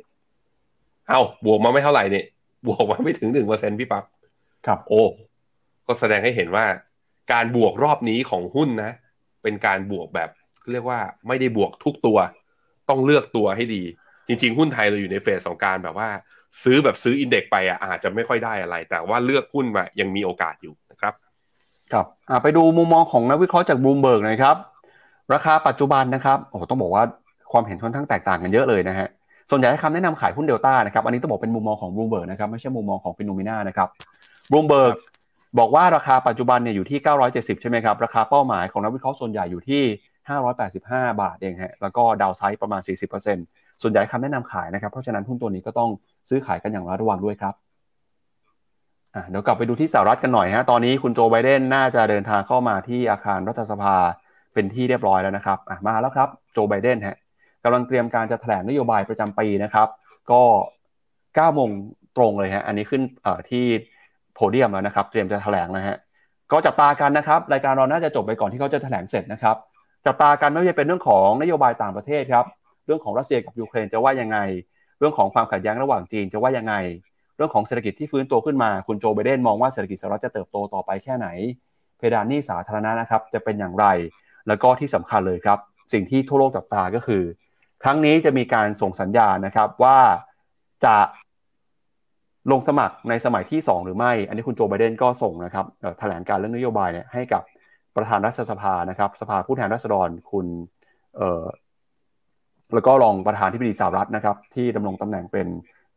เอาบวกมาไม่เท่าไหร่เนี่ยบวกมาไม่ถึงหนึ่งเปอร์เซ็นพี่ปับ๊บครับ โอ้ก็แสดงให้เห็นว่า การบวกรอบนี้ของหุ้นนะ เป็นการบวกแบบเรียกว่าไม่ได้บวกทุกตัว ต้องเลือกตัวให้ดี จริง ๆ หุ้นไทยเราอยู่ในเฟสของการแบบว่า ซื้อแบบซื้ออินเด็กไปอะอาจจะไม่ค่อยได้อะไร แต่ว่าเลือกหุ้นมายังมีโอกาสอยู่นะครับครับไปดูมุมมองของนักวิเคราะห์จากบูมเบิร์กหน่อยครับ ราคาปัจจุบันนะครับโอ้ต้องบอกว่าความเห็นค่อนข้างแตกต่างกันเยอะเลยนะฮะส่วนใหญ่ให้คำแนะนำขายหุ้นเดลต้านะครับอันนี้ต้องบอกเป็นมุมมองของบูมเบิร์กนะครับไม่ใช่มุมมองของ Finnomena นะครับบูมเบิร์กบอกว่าราคาปัจจุบันเนี่ยอยู่ที่ 970 ใช่ไหมครับ ราคาเป้าหมายของนักวิเคราะห์ส่วนใหญ่อยู่ที่ 585 บาทเองฮะแล้วก็ downside ประมาณ 40%ส่วนใหญ่คำแนะนำขายนะครับเพราะฉะนั้นหุ้นตัวนี้ก็ต้อง ซื้อขายกันอย่างระวังด้วยครับเดี๋ยวกลับไปดูที่สหรัฐกันหน่อยฮะตอนนี้คุณโจไบเดนน่าจะเดินทางเข้ามาที่อาคารรัฐสภาเป็นที่เรียบร้อยแล้วนะครับมาแล้วครับโจไบเดนฮะกำลังเตรียมการจะแถลงนโยบายประจำปีนะครับ ก็9โมงตรงเลยฮะอันนี้ขึ้นที่โพเดียมแล้วนะครับ เตรียมจะแถลงนะฮะก็จับตากันนะครับ รายการเราน่าจะจบไปก่อนที่เขาจะแถลงเสร็จนะครับ จับตากันไม่ว่าจะเป็นเรื่องของนโยบายต่างประเทศครับ เรื่องของรัสเซียกับยูเครนจะว่ายังไง รื่องของความขัดแย้งระหว่างจีนจะว่ายังไง เรื่องของเศรษฐกิจที่ฟื้นตัวขึ้นมา คุณโจไบเดนมองว่าเศรษฐกิจสหรัฐจะเติบโตต่อไปแค่ไหน เพดานหนี้สาธารณะนะครับจะเป็นอย่างไร แล้วก็ที่สำคัญเลยครับ สิ่งที่ทั่วโลกจับตาก็คือ ครั้งนี้จะมีการส่งสัญญาณนะครับว่าจะลงสมัครในสมัยที่ 2 หรือไม่ อันนี้คุณโจไบเดนก็ส่งนะครับแถลงการเรื่องนโยบายเนี่ยให้กับประธานรัฐสภานะครับ สภาผู้แทนราษฎรคุณ แล้วก็รองประธานที่ปรึกษารัฐนะครับ ที่ดำรงตำแหน่งเป็น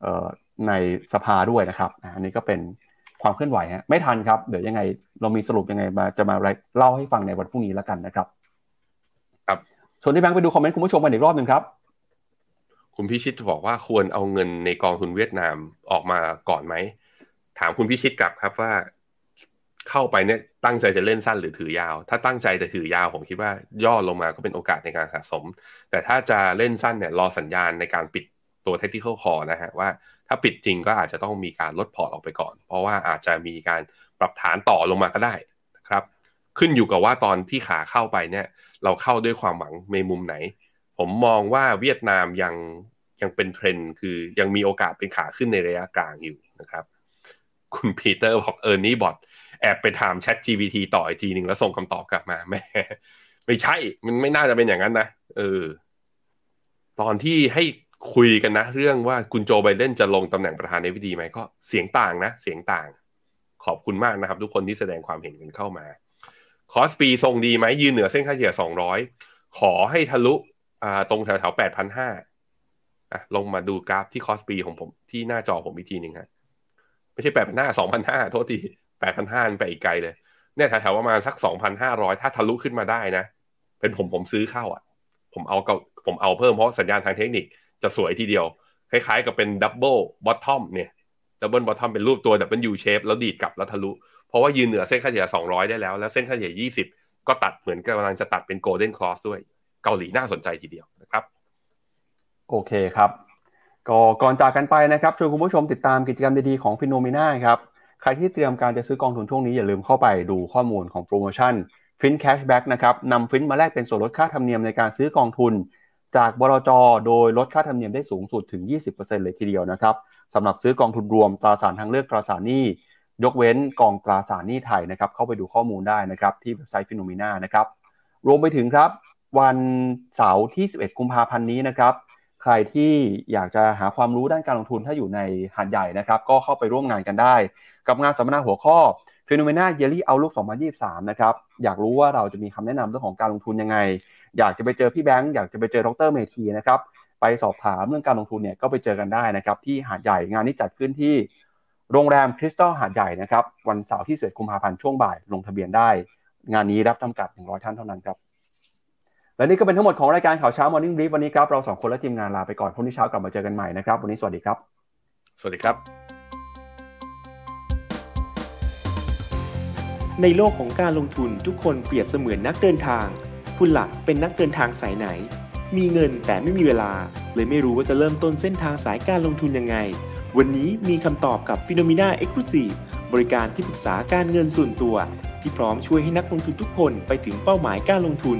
เอ่อในสภาด้วยนะครับอันนี้ก็เป็นความเคลื่อนไหวฮะไม่ทันครับ เดี๋ยวยังไงเรามีสรุปยังไงมาจะมาเล่าให้ฟังในวันพรุ่งนี้แล้วกันนะครับครับชวนที่แบงค์ไปดูคอมเมนต์คุณผู้ชมกันอีกรอบหนึ่งครับ คุณพิชิตบอกว่าควรเอาเงินในกองทุนเวียดนามออกมาก่อนไหมถามคุณพิชิตกลับครับว่า เข้าไปเนี่ยตั้งใจจะเล่นสั้นหรือถือยาว ถ้าตั้งใจจะถือยาวผมคิดว่าย่อลงมาก็เป็นโอกาสในการสะสม แต่ถ้าจะเล่นสั้นเนี่ยรอสัญญาณในการปิดตัว technical call นะฮะว่าถ้าปิดจริงก็อาจจะต้องมีการลดพอร์ตออกไปก่อน เพราะว่าอาจจะมีการปรับฐานต่อลงมาก็ได้นะครับ ขึ้นอยู่กับว่าตอนที่ขาเข้าไปเนี่ย เราเข้าด้วยความหวังในมุมไหน ผมมองว่าเวียดนามยังยังเป็นเทรนด์คือยังมีโอกาสเป็นขาขึ้นในระยะกลางอยู่นะครับ คุณพีเตอร์บอก Ernie Bot แอบไปถาม Chat GPT ต่ออีกทีหนึ่งแล้วส่งคำตอบกลับมาแม่ไม่ใช่ มันไม่น่าจะเป็นอย่างนั้นนะเออ ตอนที่ให้คุยกันนะ เรื่องว่าคุณโจไบเดนจะลงตำแหน่งประธานาธิบดีไหมก็เสียงต่างนะ เสียงต่าง ขอบคุณมากนะครับ ทุกคนที่แสดงความเห็นกันเข้ามา KOSPI ทรงดีไหมยืนเหนือเส้นค่าเฉลี่ย 200 ขอให้ทะลุตรงแถวแถวแปดพันห้าอะลงมาดูกราฟที่ KOSPI ของผมที่หน้าจอผมอีกทีหนึ่งฮะไม่ใช่แปดพันห้าสองพันห้าโทษที แปดพันห้าไปอีกไกลเลย เนี่ยแถวๆประมาณสักสองพันห้าร้อยถ้าทะลุขึ้นมาได้นะ เป็นผมผมซื้อเข้าอะ ผมเอาเกผมเอาเพิ่มเพราะสัญญาณทางเทคนิคจะสวยทีเดียว คล้ายๆกับเป็น double bottom เนี่ย double bottom เป็นรูปตัว W shape แล้วดีดกลับแล้วทะลุ เพราะว่ายืนเหนือเส้นค่าเฉลี่ย200 ได้แล้ว แล้วเส้นค่าเฉลี่ย20 ก็ตัดเหมือนกำลังจะตัดเป็น golden cross ด้วย เกาหลีน่าสนใจทีเดียวนะครับ โอเคครับก็ก่อนจากกันไปนะครับชวนคุณผู้ชมติดตามกิจกรรมดีๆของ Finnomena ครับ ใครที่เตรียมการจะซื้อกองทุนช่วงนี้อย่าลืมเข้าไปดูข้อมูลของโปรโมชั่น FINT Cashback นะครับนำ FINT มาแลกเป็นส่วนลดค่าธรรมเนียมในการซื้อกองทุน จากบลจโดยลดค่าธรรมเนียมได้สูงสุดถึง 20%เลยทีเดียวนะครับสำหรับซื้อกองทุนรวมตราสารทางเลือกตราสารหนี้ ยกเว้นกองตราสารหนี้ไทยนะครับเข้าไปดูข้อมูลได้นะครับที่เว็บไซต์ Finnomena นะครับรวมไปถึงครับวันเสาร์ที่ 11 กุมภาพันธ์นี้นะครับ ใครที่อยากจะหาความรู้ด้านการลงทุนถ้าอยู่ในหาดใหญ่นะครับ ก็เข้าไปร่วมงานกันได้ กับงานสัมมนาหัวข้อ p h e n o m e n a Yearly Outlook 2023 นะครับ อยากรู้ว่าเราจะมีคำแนะนำเรื่องของการลงทุนยังไง อยากจะไปเจอพี่แบงค์อยากจะไปเจอดรเมธีนะครับไปสอบถามเรื่องการลงทุนเนี่ยก็ไปเจอกันได้นะครับที่หาดใหญ่งานนี้จัดขึ้นที่โรงแรมคริสตัลหาดใหญ่นะครับวันเสาร์ที่11กุมภาพันธ์ช่วงบ่ายลงทะเบียนได้ งานนี้รับจำกัด 100 ท่านเท่านั้นครับ และนี่ก็เป็นทั้งหมดของรายการข่าวเช้า Morning Brief วันนี้ครับเราสองคนและทีมงานลาไปก่อนพรุ่งนี้เช้ากลับมาเจอกันใหม่นะครับ วันนี้สวัสดีครับ สวัสดีครับ ในโลกของการลงทุนทุกคนเปรียบเสมือนนักเดินทาง คุณหลักเป็นนักเดินทางสายไหน มีเงินแต่ไม่มีเวลา เลยไม่รู้ว่าจะเริ่มต้นเส้นทางสายการลงทุนยังไง วันนี้มีคำตอบกับ p h e n o m e n a Exclusive บริการที่ปรึกษาการเงินส่วนตัว ที่พร้อมช่วยให้นักลงทุนทุกคนไปถึงเป้าหมายการลงทุน